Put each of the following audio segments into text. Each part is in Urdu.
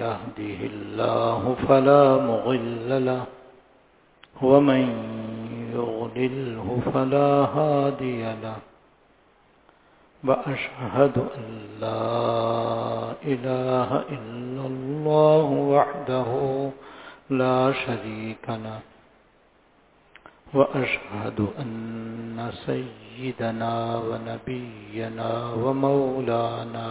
يهده الله فلا مغل له ومن يغلله فلا هادي له. وأشهد أن لا إله إلا الله وحده لا شريك له. وأشهد أن سيدنا ونبينا ومولانا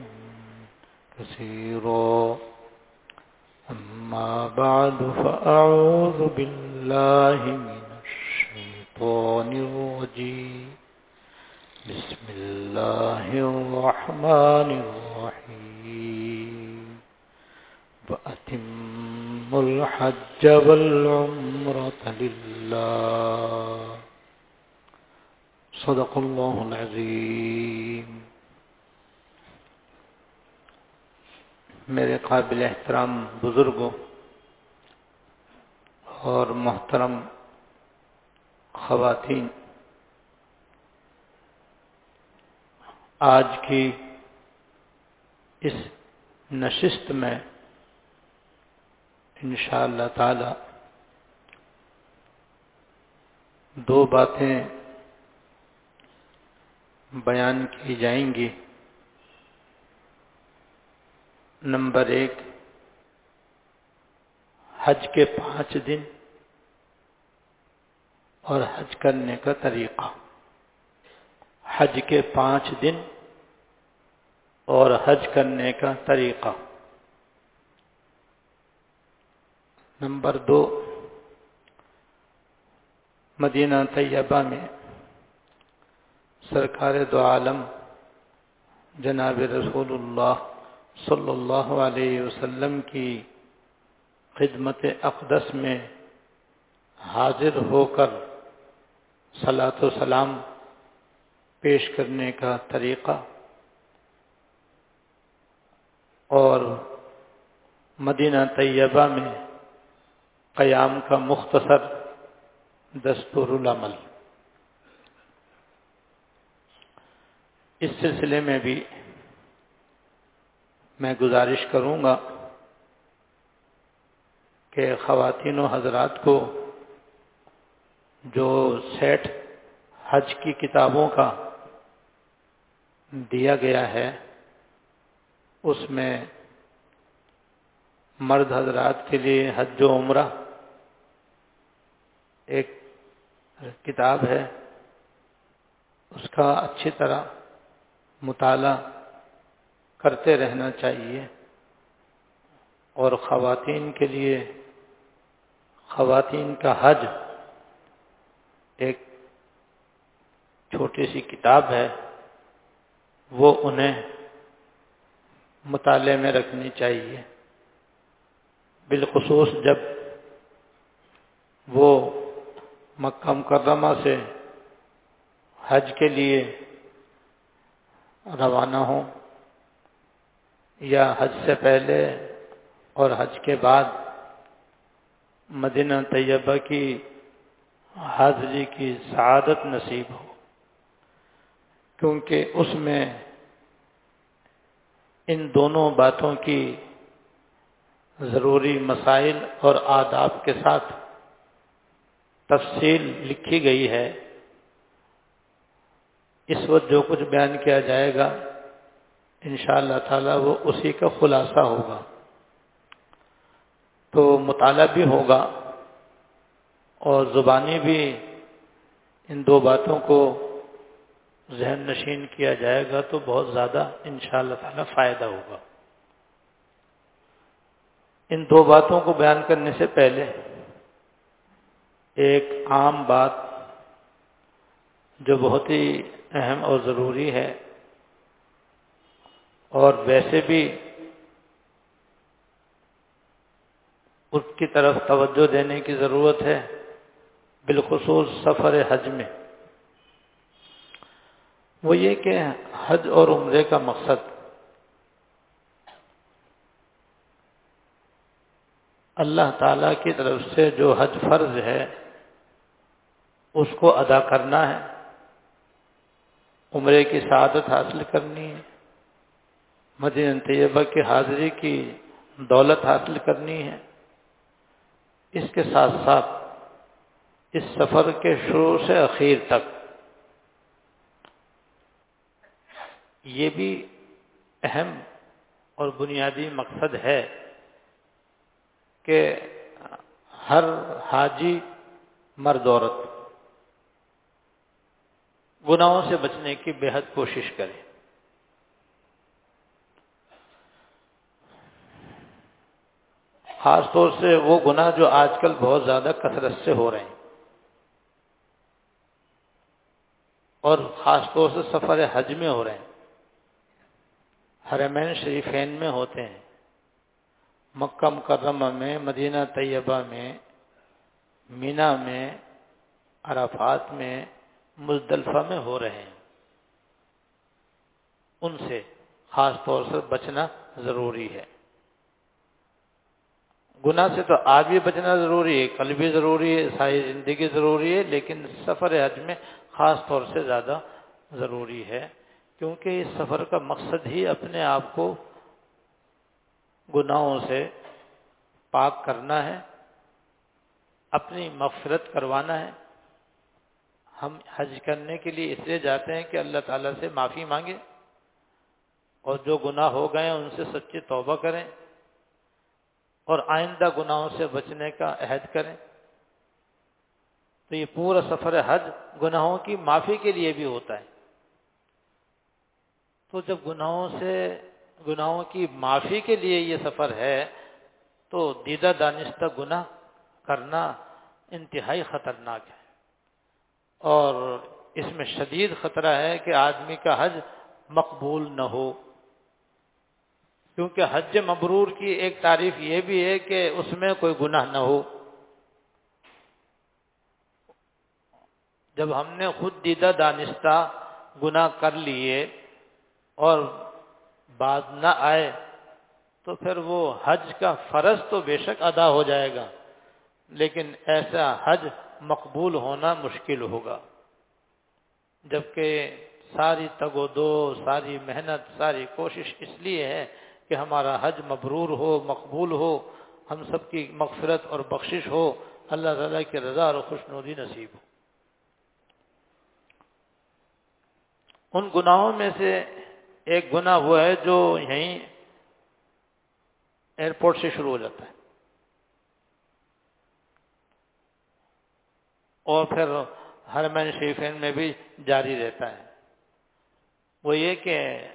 كثيرا أما بعد فأعوذ بالله من الشيطان الرجيم. بسم الله الرحمن الرحيم. وأتم الحج والعمرة لله. صدق الله العظيم. میرے قابل احترام بزرگوں اور محترم خواتین، آج کی اس نشست میں انشاء اللہ تعالی دو باتیں بیان کی جائیں گی۔ نمبر ایک، حج کے پانچ دن اور حج کرنے کا طریقہ۔ حج کے پانچ دن اور حج کرنے کا طریقہ۔ نمبر دو، مدینہ طیبہ میں سرکار دو عالم جناب رسول اللہ صلی اللہ علیہ وسلم کی خدمت اقدس میں حاضر ہو کر صلاۃ و سلام پیش کرنے کا طریقہ اور مدینہ طیبہ میں قیام کا مختصر دستور العمل۔ اس سلسلے میں بھی میں گزارش کروں گا کہ خواتین و حضرات کو جو سیٹ حج کی کتابوں کا دیا گیا ہے، اس میں مرد حضرات کے لیے حج و عمرہ ایک کتاب ہے، اس کا اچھی طرح مطالعہ کرتے رہنا چاہیے اور خواتین کے لیے خواتین کا حج ایک چھوٹی سی کتاب ہے، وہ انہیں مطالعے میں رکھنی چاہیے۔ بالخصوص جب وہ مکہ مکرمہ سے حج کے لیے روانہ ہوں۔ یا حج سے پہلے اور حج کے بعد مدینہ طیبہ کی حاضری کی سعادت نصیب ہو۔ کیونکہ اس میں ان دونوں باتوں کی ضروری مسائل اور آداب کے ساتھ تفصیل لکھی گئی ہے۔ اس وقت جو کچھ بیان کیا جائے گا۔ ان شاء اللہ تعالی وہ اسی کا خلاصہ ہوگا۔ تو مطالعہ بھی ہوگا اور زبانی بھی ان دو باتوں کو ذہن نشین کیا جائے گا تو بہت زیادہ ان شاء اللہ تعالی فائدہ ہوگا۔ ان دو باتوں کو بیان کرنے سے پہلے ایک عام بات جو بہت ہی اہم اور ضروری ہے۔ اور ویسے بھی اس کی طرف توجہ دینے کی ضرورت ہے، بالخصوص سفر حج میں۔ وہ یہ کہ حج اور عمرے کا مقصد اللہ تعالی کی طرف سے جو حج فرض ہے، اس کو ادا کرنا ہے۔ عمرے کی سعادت حاصل کرنی ہے۔ مدین طیبہ کی حاضری کی دولت حاصل کرنی ہے۔ اس کے ساتھ ساتھ اس سفر کے شروع سے اخیر تک یہ بھی اہم اور بنیادی مقصد ہے کہ ہر حاجی مرد عورت گناہوں سے بچنے کی بے حد کوشش کرے۔ خاص طور سے وہ گناہ جو آج کل بہت زیادہ کثرت سے ہو رہے ہیں۔ اور خاص طور سے سفر حج میں ہو رہے ہیں۔ حرمین شریفین میں ہوتے ہیں۔ مکہ مکرمہ میں، مدینہ طیبہ میں، مینا میں، عرفات میں، مزدلفہ میں ہو رہے ہیں۔ ان سے خاص طور سے بچنا ضروری ہے۔ گناہ سے تو آج بھی بچنا ضروری ہے، کل بھی ضروری ہے، ساری زندگی ضروری ہے، لیکن سفر حج میں خاص طور سے زیادہ ضروری ہے، کیونکہ اس سفر کا مقصد ہی اپنے آپ کو گناہوں سے پاک کرنا ہے، اپنی مغفرت کروانا ہے۔ ہم حج کرنے کے لیے اس لیے جاتے ہیں کہ اللہ تعالیٰ سے معافی مانگے اور جو گناہ ہو گئے ہیں، ان سے سچی توبہ کریں۔ اور آئندہ گناہوں سے بچنے کا عہد کریں۔ تو یہ پورا سفر حج گناہوں کی معافی کے لیے بھی ہوتا ہے۔ تو جب گناہوں سے، گناہوں کی معافی کے لیے یہ سفر ہے، تو دیدہ دانستہ گناہ کرنا انتہائی خطرناک ہے۔ اور اس میں شدید خطرہ ہے کہ آدمی کا حج مقبول نہ ہو۔ کیونکہ حج مبرور کی ایک تعریف یہ بھی ہے کہ اس میں کوئی گناہ نہ ہو۔ جب ہم نے خود دیدہ دانستہ گناہ کر لیے اور بات نہ آئے تو پھر وہ حج کا فرض تو بے شک ادا ہو جائے گا، لیکن ایسا حج مقبول ہونا مشکل ہوگا۔ جبکہ ساری تگ و دو، ساری محنت، ساری کوشش اس لیے ہے کہ ہمارا حج مبرور ہو، مقبول ہو، ہم سب کی مغفرت اور بخشش ہو، اللہ تعالیٰ کی رضا اور خوش نوری نصیب ہو۔ ان گناہوں میں سے ایک گناہ ہوا ہے جو یہیں ایئرپورٹ سے شروع ہو جاتا ہے۔ اور پھر ہر مین شریفین میں بھی جاری رہتا ہے۔ وہ یہ کہ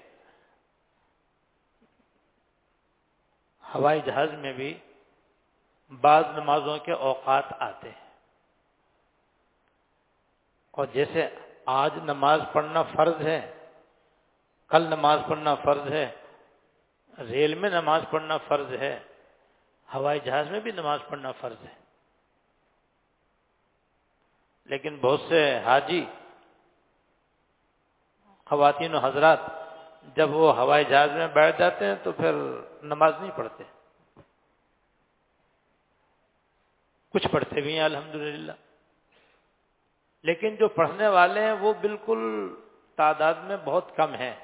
ہوائی جہاز میں بھی بعض نمازوں کے اوقات آتے ہیں۔ اور جیسے آج نماز پڑھنا فرض ہے، کل نماز پڑھنا فرض ہے، ریل میں نماز پڑھنا فرض ہے، ہوائی جہاز میں بھی نماز پڑھنا فرض ہے۔ لیکن بہت سے حاجی، خواتین و حضرات جب وہ ہوائی جہاز میں بیٹھ جاتے ہیں تو پھر نماز نہیں پڑھتے کچھ پڑھتے بھی ہیں، الحمدللہ۔ لیکن جو پڑھنے والے ہیں، وہ بالکل تعداد میں بہت کم ہیں۔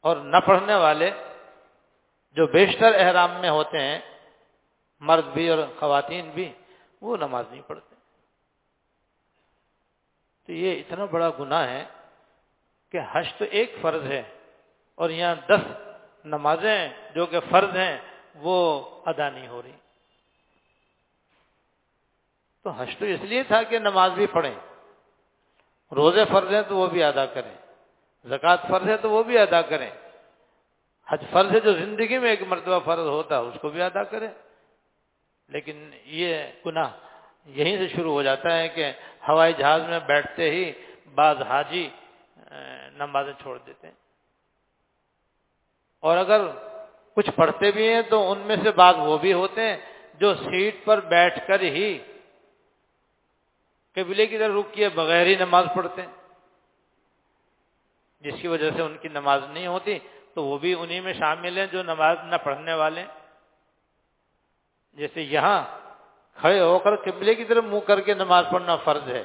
اور نہ پڑھنے والے جو بیشتر احرام میں ہوتے ہیں، مرد بھی اور خواتین بھی، وہ نماز نہیں پڑھتے۔ تو یہ اتنا بڑا گناہ ہے کہ حج تو ایک فرض ہے اور یہاں دس نمازیں جو کہ فرض ہیں، وہ ادا نہیں ہو رہی۔ تو حج تو اس لیے تھا کہ نماز بھی پڑھیں۔ روزے فرض ہیں تو وہ بھی ادا کریں۔ زکوٰۃ فرض ہے تو وہ بھی ادا کریں۔ حج فرض ہے جو زندگی میں ایک مرتبہ فرض ہوتا ہے، اس کو بھی ادا کریں۔ لیکن یہ گناہ یہیں سے شروع ہو جاتا ہے کہ ہوائی جہاز میں بیٹھتے ہی بعض حاجی نمازیں چھوڑ دیتے ہیں۔ اور اگر کچھ پڑھتے بھی ہیں تو ان میں سے بعض وہ بھی ہوتے ہیں جو سیٹ پر بیٹھ کر ہی قبلے کی طرح رک کیے بغیر ہی نماز پڑھتے ہیں۔ جس کی وجہ سے ان کی نماز نہیں ہوتی، تو وہ بھی انہی میں شامل ہیں جو نماز نہ پڑھنے والے جیسے یہاں کھڑے ہو کر قبلے کی طرف منہ کر کے نماز پڑھنا فرض ہے۔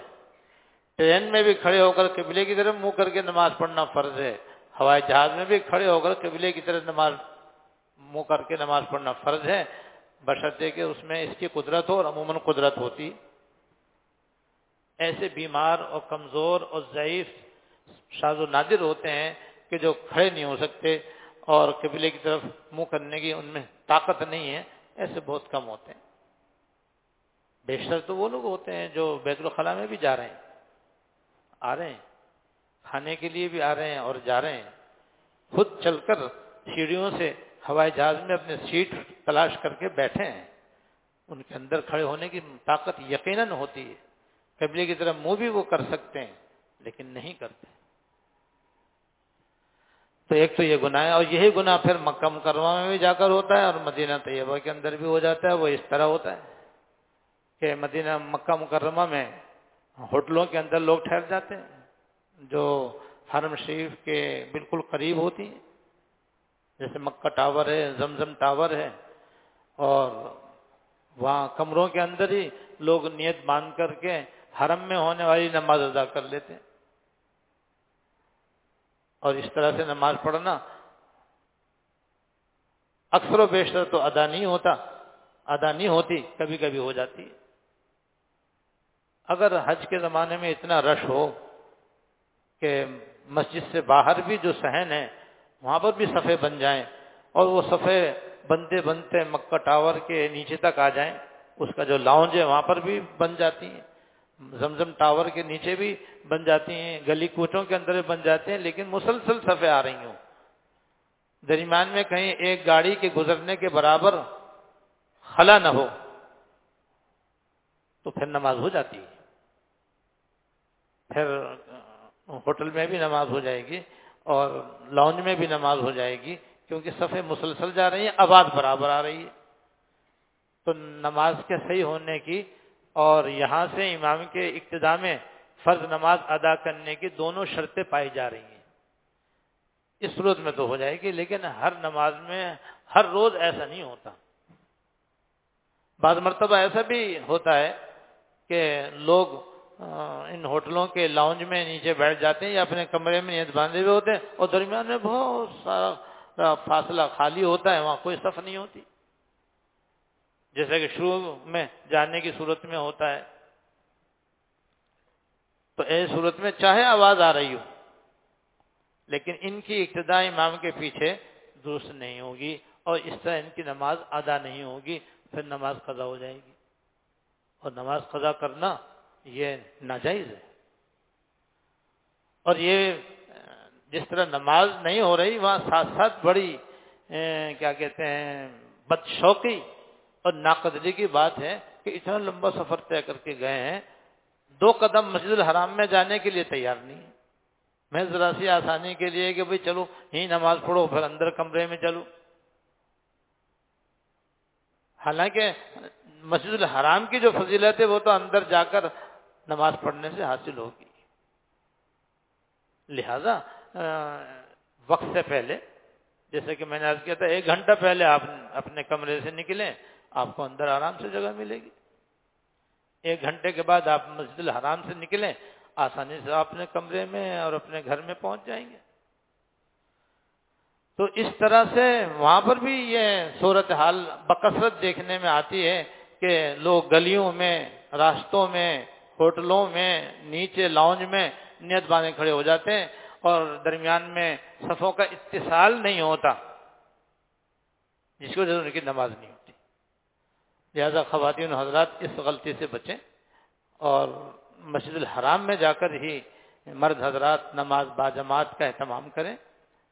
ٹرین میں بھی کھڑے ہو کر قبلے کی طرف منہ کر کے نماز پڑھنا فرض ہے۔ ہوائی جہاز میں بھی کھڑے ہو کر قبلے کی طرف نماز منہ کر کے نماز پڑھنا فرض ہے۔ بشرطے کہ اس میں اس کی قدرت ہو اور عموماً قدرت ہوتی۔ ایسے بیمار اور کمزور اور ضعیف شاز و نادر ہوتے ہیں کہ جو کھڑے نہیں ہو سکتے اور قبلے کی طرف منہ کرنے کی ان میں طاقت نہیں ہے۔ ایسے بہت کم ہوتے ہیں۔ بیشتر تو وہ لوگ ہوتے ہیں جو بیت الخلاء میں بھی جا رہے ہیں۔ آ رہے ہیں، کھانے کے لیے بھی آ رہے ہیں اور جا رہے ہیں۔ خود چل کر سیڑھیوں سے ہوائی جہاز میں اپنے سیٹ تلاش کر کے بیٹھے ہیں۔ ان کے اندر کھڑے ہونے کی طاقت یقیناً ہوتی ہے۔ قبلے کی طرف منہ بھی وہ کر سکتے ہیں، لیکن نہیں کرتے۔ تو ایک تو یہ گناہ ہے اور یہی گناہ پھر مکہ مکرمہ میں بھی جا کر ہوتا ہے اور مدینہ طیبہ کے اندر بھی ہو جاتا ہے، وہ اس طرح ہوتا ہے کہ مدینہ مکہ مکرمہ میں ہوٹلوں کے اندر لوگ ٹھہر جاتے ہیں، جو حرم شریف کے بالکل قریب ہوتی ہیں۔ جیسے مکہ ٹاور ہے، زمزم ٹاور ہے، اور وہاں کمروں کے اندر ہی لوگ نیت باندھ کر کے حرم میں ہونے والی نماز ادا کر لیتے ہیں۔ اور اس طرح سے نماز پڑھنا اکثر و بیشتر تو ادا نہیں ہوتا، ادا نہیں ہوتی، کبھی کبھی ہو جاتی ہے۔ اگر حج کے زمانے میں اتنا رش ہو کہ مسجد سے باہر بھی جو صحن ہے وہاں پر بھی صفحے بن جائیں اور وہ صفحے بنتے بنتے مکہ ٹاور کے نیچے تک آ جائیں، اس کا جو لاؤنج ہے وہاں پر بھی بن جاتی ہیں۔ زمزم ٹاور کے نیچے بھی بن جاتی ہیں، گلی کوچوں کے اندر بھی بن جاتے ہیں، لیکن مسلسل صفحے آ رہی ہوں۔ درمیان میں کہیں ایک گاڑی کے گزرنے کے برابر خلا نہ ہو تو پھر نماز ہو جاتی ہے۔ پھر ہوٹل میں بھی نماز ہو جائے گی اور لانج میں بھی نماز ہو جائے گی کیونکہ صفحے مسلسل جا رہی ہیں، آباد برابر آ رہی ہے۔ تو نماز کے صحیح ہونے کی اور یہاں سے امام کے اقتدا میں فرض نماز ادا کرنے کی دونوں شرطیں پائی جا رہی ہیں۔ اس صورت میں تو ہو جائے گی، لیکن ہر نماز میں ہر روز ایسا نہیں ہوتا۔ بعض مرتبہ ایسا بھی ہوتا ہے کہ لوگ ان ہوٹلوں کے لاؤنج میں نیچے بیٹھ جاتے ہیں یا اپنے کمرے میں نیت باندھے ہوئے ہوتے ہیں، اور درمیان میں بہت سارا فاصلہ خالی ہوتا ہے، وہاں کوئی صف نہیں ہوتی۔ جیسے کہ شروع میں جانے کی صورت میں ہوتا ہے۔ تو ایسی صورت میں چاہے آواز آ رہی ہو، لیکن ان کی ابتدا امام کے پیچھے درست نہیں ہوگی، اور اس طرح ان کی نماز ادا نہیں ہوگی، پھر نماز قضا ہو جائے گی۔ اور نماز قضا کرنا یہ ناجائز ہے۔ اور یہ، جس طرح نماز نہیں ہو رہی، وہاں ساتھ ساتھ بڑی کیا کہتے ہیں بد شوقی اور ناقدری کی بات ہے کہ اتنا لمبا سفر طے کر کے گئے ہیں۔ دو قدم مسجد الحرام میں جانے کے لیے تیار نہیں ہے میں ذرا سی آسانی کے لیے کہ بھائی چلو ہی نماز پڑھو، پھر اندر کمرے میں چلو۔ حالانکہ مسجد الحرام کی جو فضیلت ہے وہ تو اندر جا کر نماز پڑھنے سے حاصل ہوگی۔ لہذا وقت سے پہلے، جیسے کہ میں نے آج کیا تھا، ایک گھنٹہ پہلے آپ اپنے کمرے سے نکلیں، آپ کو اندر آرام سے جگہ ملے گی۔ ایک گھنٹے کے بعد آپ مسجد الحرام سے نکلیں، آسانی سے اپنے کمرے میں اور اپنے گھر میں پہنچ جائیں گے۔ تو اس طرح سے وہاں پر بھی یہ صورت حال بکثرت دیکھنے میں آتی ہے کہ لوگ گلیوں میں، راستوں میں ہوٹلوں میں، نیچے لاؤنج میں نیت بانے کھڑے ہو جاتے ہیں اور درمیان میں صفوں کا اتصال نہیں ہوتا۔ جس کی وجہ سے ان کی نماز نہیں ہوتی۔ لہذا خواتین حضرات اس غلطی سے بچیں اور مسجد الحرام میں جا کر ہی مرد حضرات نماز باجماعت کا اہتمام کریں۔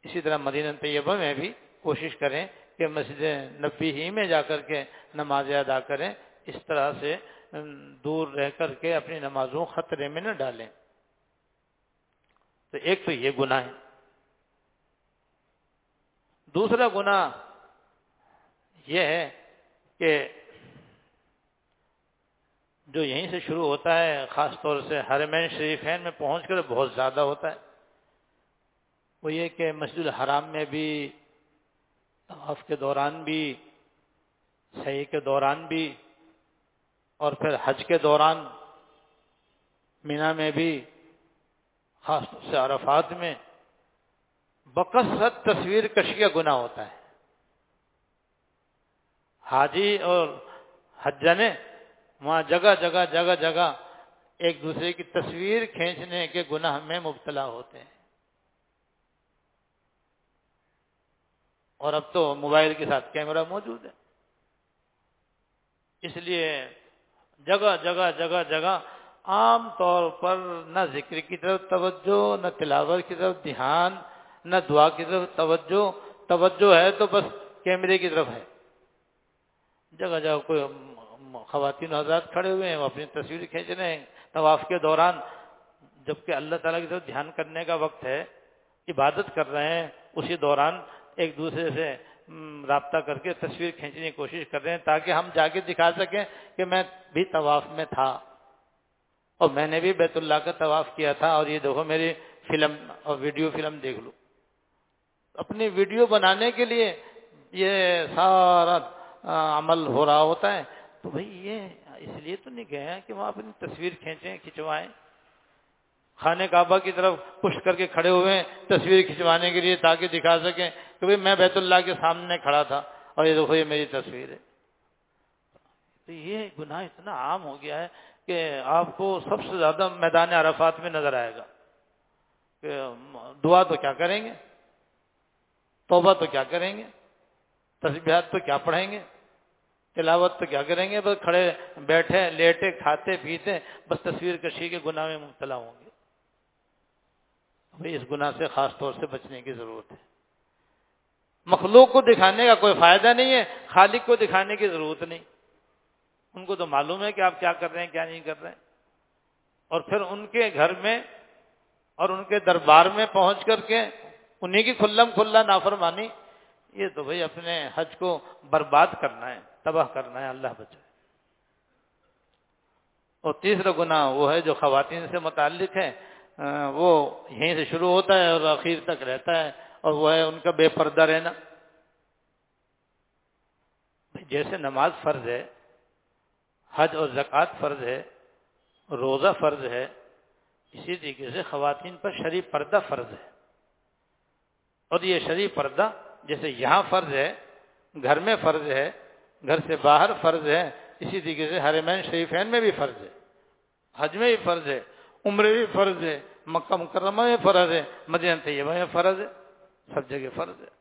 اسی طرح مدینہ طیبہ میں بھی کوشش کریں کہ مسجد نبی ہی میں جا کر کے نماز ادا کریں۔ اس طرح سے دور رہ کر کے اپنی نمازوں خطرے میں نہ ڈالیں۔ تو ایک تو یہ گناہ ہے۔ دوسرا گناہ یہ ہے کہ جو یہیں سے شروع ہوتا ہے، خاص طور سے حرمین شریفین میں پہنچ کر بہت زیادہ ہوتا ہے۔ وہ یہ کہ مسجد الحرام میں بھی، طواف کے دوران بھی صحیح کے دوران بھی اور پھر حج کے دوران مینا میں بھی، خاص طور سے عرفات میں، بکثرت تصویر کشی کا گناہ ہوتا ہے۔ حاجی اور حجنے وہاں جگہ جگہ جگہ جگہ ایک دوسرے کی تصویر کھینچنے کے گناہ میں مبتلا ہوتے ہیں۔ اور اب تو موبائل کے ساتھ کیمرہ موجود ہے۔ اس لیے جگہ جگہ جگہ جگہ عام طور پر نہ ذکر کی طرف توجہ، نہ تلاوت کی طرف دھیان، نہ دعا کی طرف توجہ۔ توجہ ہے تو بس کیمرے کی طرف ہے۔ جگہ جگہ کوئی خواتین حضرات کھڑے ہوئے ہیں، وہ اپنی تصویر کھینچ رہے ہیں۔ طواف کے دوران جبکہ اللہ تعالیٰ کی طرف دھیان کرنے کا وقت ہے، عبادت کر رہے ہیں، اسی دوران ایک دوسرے سے رابطہ کر کے تصویر کھینچنے کی کوشش کر رہے ہیں تاکہ ہم جا کے دکھا سکیں کہ میں بھی طواف میں تھا اور میں نے بھی بیت اللہ کا طواف کیا تھا اور یہ دیکھو میری فلم اور ویڈیو فلم دیکھ لو۔ اپنی ویڈیو بنانے کے لیے یہ سارا عمل ہو رہا ہوتا ہے۔ تو بھائی یہ اس لیے تو نہیں گئے کہ وہاں اپنی تصویر کھینچیں، کھنچوائیں۔ خانہ کعبہ کی طرف پش کر کے کھڑے ہوئے ہیں تصویر کھنچوانے کے لیے تاکہ دکھا سکیں۔ کہ بھائی میں بیت اللہ کے سامنے کھڑا تھا اور یہ دیکھو یہ میری تصویر ہے۔ تو یہ گناہ اتنا عام ہو گیا ہے کہ آپ کو سب سے زیادہ میدان عرفات میں نظر آئے گا۔ کہ دعا تو کیا کریں گے؟ توبہ تو کیا کریں گے؟ تصبیحات تو کیا پڑھیں گے؟ تلاوت تو کیا کریں گے؟ بس کھڑے بیٹھے، لیٹے، کھاتے، پیتے، بس تصویر کشی کے گناہ میں مبتلا ہوں گے۔ بھائی اس گناہ سے خاص طور سے بچنے کی ضرورت ہے۔ مخلوق کو دکھانے کا کوئی فائدہ نہیں ہے، خالق کو دکھانے کی ضرورت نہیں۔ ان کو تو معلوم ہے کہ آپ کیا کر رہے ہیں، کیا نہیں کر رہے۔ ہیں اور پھر ان کے گھر میں اور ان کے دربار میں پہنچ کر کے انہیں کی کھلم کھلا نافرمانی، یہ تو بھائی اپنے حج کو برباد کرنا ہے، تباہ کرنا ہے، اللہ بچائے۔ اور تیسرا گناہ وہ ہے جو خواتین سے متعلق ہے، وہ یہیں سے شروع ہوتا ہے اور آخر تک رہتا ہے۔ اور وہ ہے ان کا بے پردہ رہنا۔ جیسے نماز فرض ہے، حج اور زکوٰۃ فرض ہے، روزہ فرض ہے، اسی طریقے سے خواتین پر شریف پردہ فرض ہے۔ اور یہ شریف پردہ جیسے یہاں فرض ہے، گھر میں فرض ہے، گھر سے باہر فرض ہے، اسی طریقے سے حرمین شریفین میں بھی فرض ہے۔ حج میں بھی فرض ہے عمر بھی فرض ہے، مکہ مکرمہ میں فرض ہے، مدینہ طیبہ میں فرض ہے۔ سب جگہ فرض ہے۔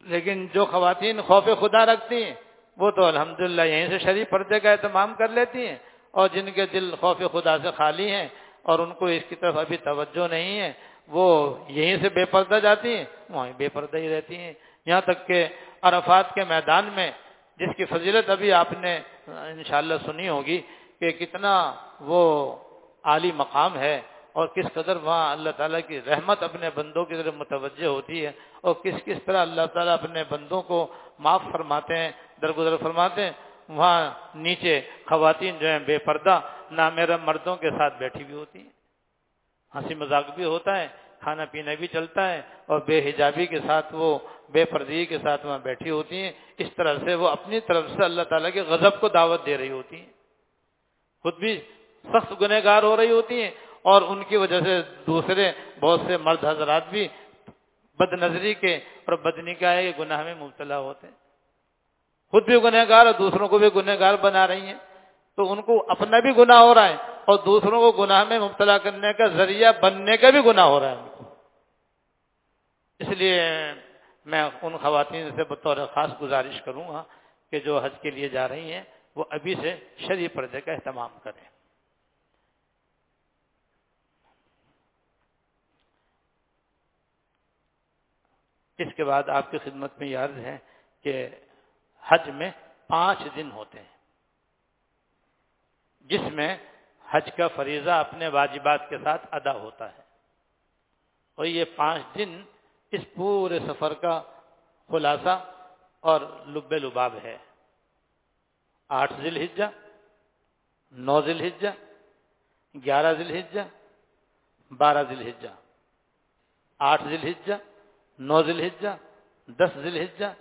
لیکن جو خواتین خوف خدا رکھتی ہیں، وہ تو الحمدللہ یہیں سے شریف پردے کا اہتمام کر لیتی ہیں۔ اور جن کے دل خوف خدا سے خالی ہیں اور ان کو اس کی طرف ابھی توجہ نہیں ہے، وہ یہیں سے بے پردہ جاتی ہیں، وہیں بے پردہ ہی رہتی ہیں۔ یہاں تک کہ عرفات کے میدان میں، جس کی فضیلت ابھی آپ نے انشاءاللہ سنی ہوگی کہ کتنا وہ عالی مقام ہے۔ اور کس قدر وہاں اللہ تعالیٰ کی رحمت اپنے بندوں کی طرف متوجہ ہوتی ہے اور کس کس طرح اللہ تعالیٰ اپنے بندوں کو معاف فرماتے ہیں، درگزر فرماتے ہیں، وہاں نیچے خواتین جو ہیں بے پردہ نامیرا مردوں کے ساتھ بیٹھی بھی ہوتی ہیں۔ ہنسی مذاق بھی ہوتا ہے، کھانا پینا بھی چلتا ہے اور بے حجابی کے ساتھ وہ، بے پردگی کے ساتھ وہاں بیٹھی ہوتی ہیں۔ اس طرح سے وہ اپنی طرف سے اللہ تعالیٰ کے غضب کو دعوت دے رہی ہوتی ہیں۔ خود بھی سخت گنہ گار ہو رہی ہوتی ہیں اور ان کی وجہ سے دوسرے بہت سے مرد حضرات بھی بد نظری کے اور بدنی کا ہے گناہ میں مبتلا ہوتے ہیں۔ خود بھی گنہ گار اور دوسروں کو بھی گنہ گار بنا رہی ہیں۔ تو ان کو اپنا بھی گناہ ہو رہا ہے اور دوسروں کو گناہ میں مبتلا کرنے کا ذریعہ بننے کا بھی گناہ ہو رہا ہے۔ ان کو اس لیے میں ان خواتین سے بطور خاص گزارش کروں گا کہ جو حج کے لیے جا رہی ہیں، وہ ابھی سے شریف پردے کا اہتمام کریں۔ اس کے بعد آپ کی خدمت میں یہ عرض ہے کہ حج میں پانچ دن ہوتے ہیں۔ جس میں حج کا فریضہ اپنے واجبات کے ساتھ ادا ہوتا ہے۔ اور یہ پانچ دن اس پورے سفر کا خلاصہ اور لب لباب ہے۔ آٹھ ذیل ہجا نو ذیل ہجا گیارہ ذیل ہجا بارہ ذیل ہجا آٹھ ذیل ہجا نو ذیل ہجا دس ذیل ہجا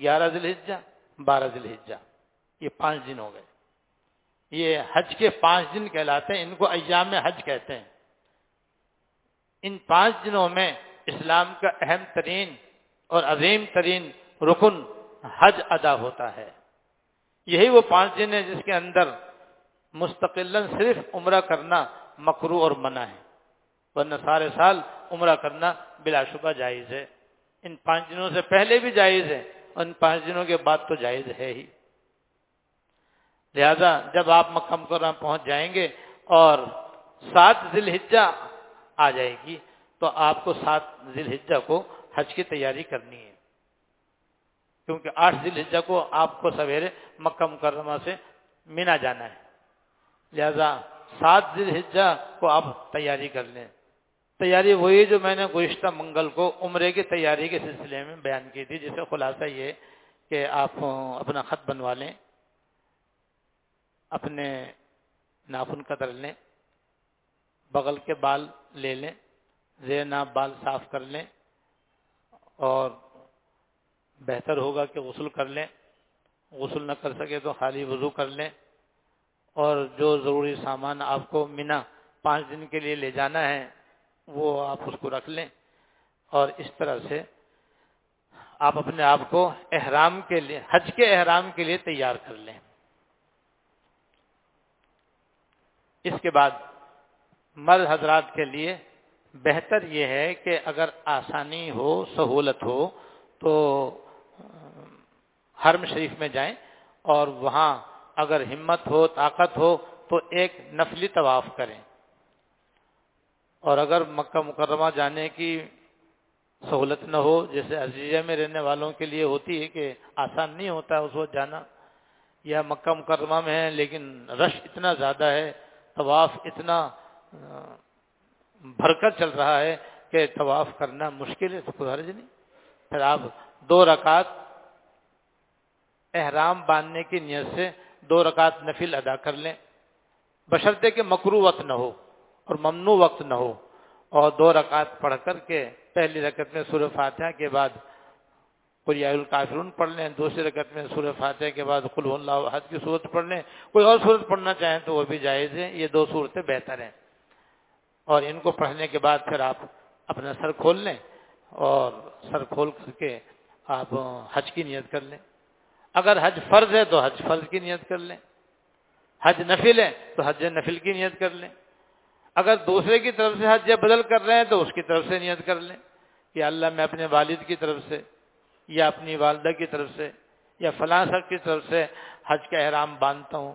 گیارہ ذیل ہجا بارہ ذیل ہجا یہ پانچ دن ہو گئے۔ یہ حج کے پانچ دن کہلاتے ہیں، ان کو ایام حج کہتے ہیں۔ ان پانچ دنوں میں اسلام کا اہم ترین اور عظیم ترین رکن حج ادا ہوتا ہے۔ یہی وہ پانچ دن ہیں جس کے اندر مستقل صرف عمرہ کرنا مکرو اور منع ہے۔ ورنہ سارے سال عمرہ کرنا بلا شبہ جائز ہے۔ ان پانچ دنوں سے پہلے بھی جائز ہے اور ان پانچ دنوں کے بعد تو جائز ہے ہی۔ لہذا جب آپ مکہ مکرمہ پہنچ جائیں گے اور سات ذی الحجہ آ جائے گی، تو آپ کو سات ذی الحجہ کو حج کی تیاری کرنی ہے۔ کیونکہ آٹھ ذی الحجہ کو آپ کو سویرے مکہ مکرمہ سے مینا جانا ہے۔ لہذا سات ذی الحجہ کو آپ تیاری کر لیں۔ تیاری وہی جو میں نے گزشتہ منگل کو عمرے کی تیاری کے سلسلے میں بیان کی تھی، جسے خلاصہ یہ کہ آپ اپنا خط بنوا لیں، اپنے ناخن قدر لیں، بغل کے بال لے لیں، زیر ناپ بال صاف کر لیں، اور بہتر ہوگا کہ غسل کر لیں۔ غسل نہ کر سکے تو خالی وضو کر لیں۔ اور جو ضروری سامان آپ کو منا پانچ دن کے لیے لے جانا ہے وہ آپ اس کو رکھ لیں اور اس طرح سے آپ اپنے آپ کو احرام کے لیے، حج کے احرام کے لیے تیار کر لیں۔ اس کے بعد مرد حضرات کے لیے بہتر یہ ہے کہ اگر آسانی ہو، سہولت ہو تو حرم شریف میں جائیں اور وہاں اگر ہمت ہو، طاقت ہو تو ایک نفلی طواف کریں۔ اور اگر مکہ مکرمہ جانے کی سہولت نہ ہو، جیسے عزیزہ میں رہنے والوں کے لیے ہوتی ہے کہ آسان نہیں ہوتا ہے اس وقت جانا، یا مکہ مکرمہ میں ہے لیکن رش اتنا زیادہ ہے، طواف اتنا بھر کر چل رہا ہے کہ طواف کرنا مشکل ہے تو حرج نہیں۔ پھر آپ دو رکعت احرام باندھنے کی نیت سے دو رکعت نفل ادا کر لیں۔ بشرطے کہ مکرو وقت نہ ہو۔ اور ممنوع وقت نہ ہو۔ اور دو رکعت پڑھ کر کے پہلی رکعت میں سورہ فاتحہ کے بعد کوئی الکافرون پڑھ لیں، دوسری رکعت میں سورہ فاتحہ کے بعد قل اللہ حد کی صورت پڑھ لیں۔ کوئی اور صورت پڑھنا چاہیں تو وہ بھی جائز ہے، یہ دو صورتیں بہتر ہیں۔ اور ان کو پڑھنے کے بعد پھر آپ اپنا سر کھول لیں اور سر کھول کر کے آپ حج کی نیت کر لیں۔ اگر حج فرض ہے تو حج فرض کی نیت کر لیں۔ حج نفل ہے تو حج نفل کی نیت کر لیں۔ اگر دوسرے کی طرف سے حج بدل کر رہے ہیں تو اس کی طرف سے نیت کر لیں کہ اللہ میں اپنے والد کی طرف سے یا اپنی والدہ کی طرف سے یا فلاں سب کی طرف سے حج کا احرام باندھتا ہوں،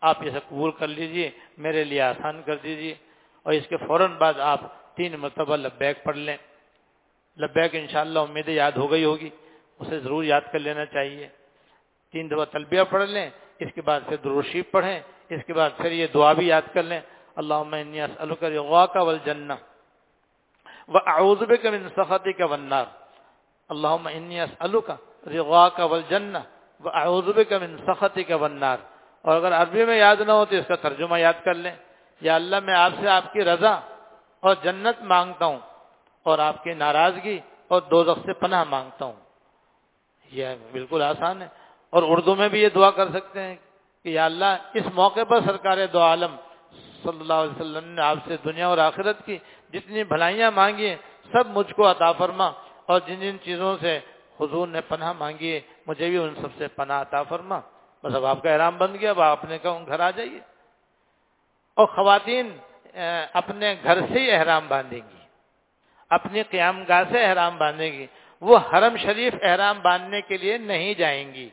آپ اسے قبول کر لیجیے، میرے لیے آسان کر دیجیے۔ اور اس کے فوراً بعد آپ تین مرتبہ لبیک پڑھ لیں۔ لبیک انشاءاللہ امیدیں یاد ہو گئی ہوگی، اسے ضرور یاد کر لینا چاہیے۔ تین دفعہ تلبیہ پڑھ لیں، اس کے بعد پھر دروشیف پڑھیں، اس کے بعد پھر یہ دعا بھی یاد کر لیں۔ اللہ الغا کا والجنہ واعوذ بک من سخطک والنار. اللہم انی اسألک رغاک والجنہ واعوذ بک من سخطک والنار. اور اگر عربی میں یاد نہ ہو تو اس کا ترجمہ یاد کر لیں. یا اللہ میں آپ سے آپ کی رضا اور جنت مانگتا ہوں اور آپ کی ناراضگی اور دوزخ سے پناہ مانگتا ہوں. یہ بالکل آسان ہے. اور اردو میں بھی یہ دعا کر سکتے ہیں کہ یا اللہ اس موقع پر سرکار دو عالم صلی اللہ علیہ وسلم نے آپ سے دنیا اور آخرت کی جتنی بھلائیاں مانگی ہیں سب مجھ کو عطا فرما اور جن جن چیزوں سے حضور نے پناہ مانگی ہے مجھے بھی ان سب سے پناہ عطا فرما۔ بس اب آپ کا احرام بن گیا، اب آپ نے کہا گھر آ جائیے۔ اور خواتین اپنے گھر سے ہی احرام باندھیں گی۔ اپنی قیام گاہ سے احرام باندھیں گی۔ وہ حرم شریف احرام باندھنے کے لیے نہیں جائیں گی۔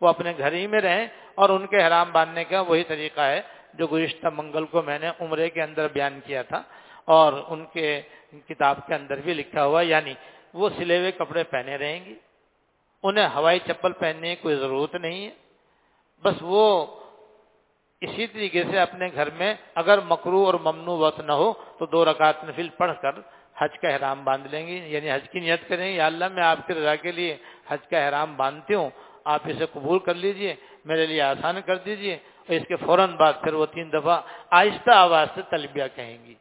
وہ اپنے گھر ہی میں رہیں اور ان کے احرام باندھنے کا وہی طریقہ ہے۔ جو گزشتہ منگل کو میں نے عمرے کے اندر بیان کیا تھا اور ان کے کتاب کے اندر بھی لکھا ہوا یعنی وہ سلے ہوئے کپڑے پہنے رہیں گی۔ انہیں ہوائی چپل پہننے کی کوئی ضرورت نہیں ہے۔ بس وہ اسی طریقے سے اپنے گھر میں اگر مکرو اور ممنوع وقت نہ ہو تو دو رکعت نفل پڑھ کر حج کا احرام باندھ لیں گی یعنی حج کی نیت کریں، یا اللہ میں آپ کی رضا کے لیے حج کا احرام باندھتی ہوں، آپ اسے قبول کر لیجیے، میرے لیے آسان کر دیجیے۔ اس کے فوراً بعد پھر وہ تین دفعہ آہستہ آواز سے تلبیہ کہیں گی۔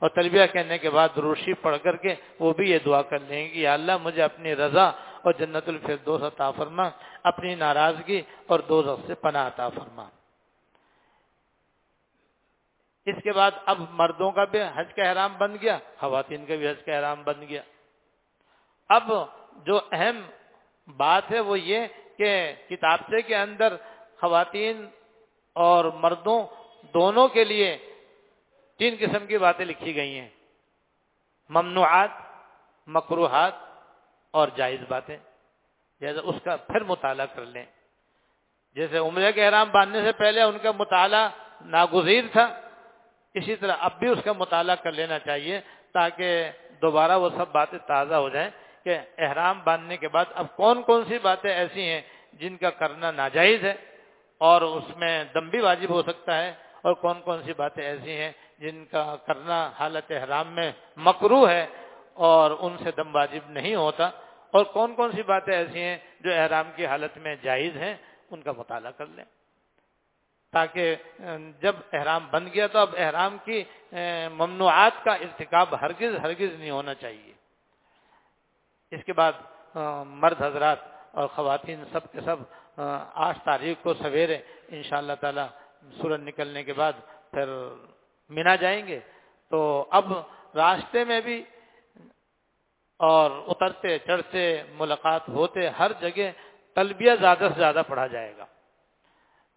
اور تلبیہ کہنے کے بعد روشی پڑھ کر کے وہ بھی یہ دعا کر لیں گی، یا اللہ مجھے اپنی رضا اور جنت الفردوس عطا فرما، اپنی ناراضگی اور دو سے پناہ عطا فرما۔ اس کے بعد اب مردوں کا بھی حج کا احرام بن گیا، خواتین کا بھی حج کا احرام بن گیا۔ اب جو اہم بات ہے وہ یہ کہ کتابچے کے اندر خواتین اور مردوں دونوں کے لیے تین قسم کی باتیں لکھی گئی ہیں۔ ممنوعات مقروحات اور جائز باتیں۔ جیسے اس کا پھر مطالعہ کر لیں۔ جیسے عمرے کے احرام باندھنے سے پہلے ان کا مطالعہ ناگزیر تھا۔ اسی طرح اب بھی اس کا مطالعہ کر لینا چاہیے تاکہ دوبارہ وہ سب باتیں تازہ ہو جائیں کہ احرام باندھنے کے بعد اب کون کون سی باتیں ایسی ہیں جن کا کرنا ناجائز ہے۔ اور اس میں دم بھی واجب ہو سکتا ہے اور کون کون سی باتیں ایسی ہیں جن کا کرنا حالت احرام میں مکرو ہے اور ان سے دم واجب نہیں ہوتا اور کون کون سی باتیں ایسی ہیں جو احرام کی حالت میں جائز ہیں ان کا مطالعہ کر لیں تاکہ، جب احرام بن گیا تو اب احرام کی ممنوعات کا ارتکاب ہرگز ہرگز نہیں ہونا چاہیے۔ اس کے بعد مرد حضرات اور خواتین سب کے سب آٹھ تاریخ کو سویرے ان شاء اللہ تعالی سورج نکلنے کے بعد پھر منا جائیں گے۔ تو اب راستے میں بھی اور اترتے چڑھتے ملاقات ہوتے ہر جگہ تلبیہ زیادہ سے زیادہ پڑھا جائے گا۔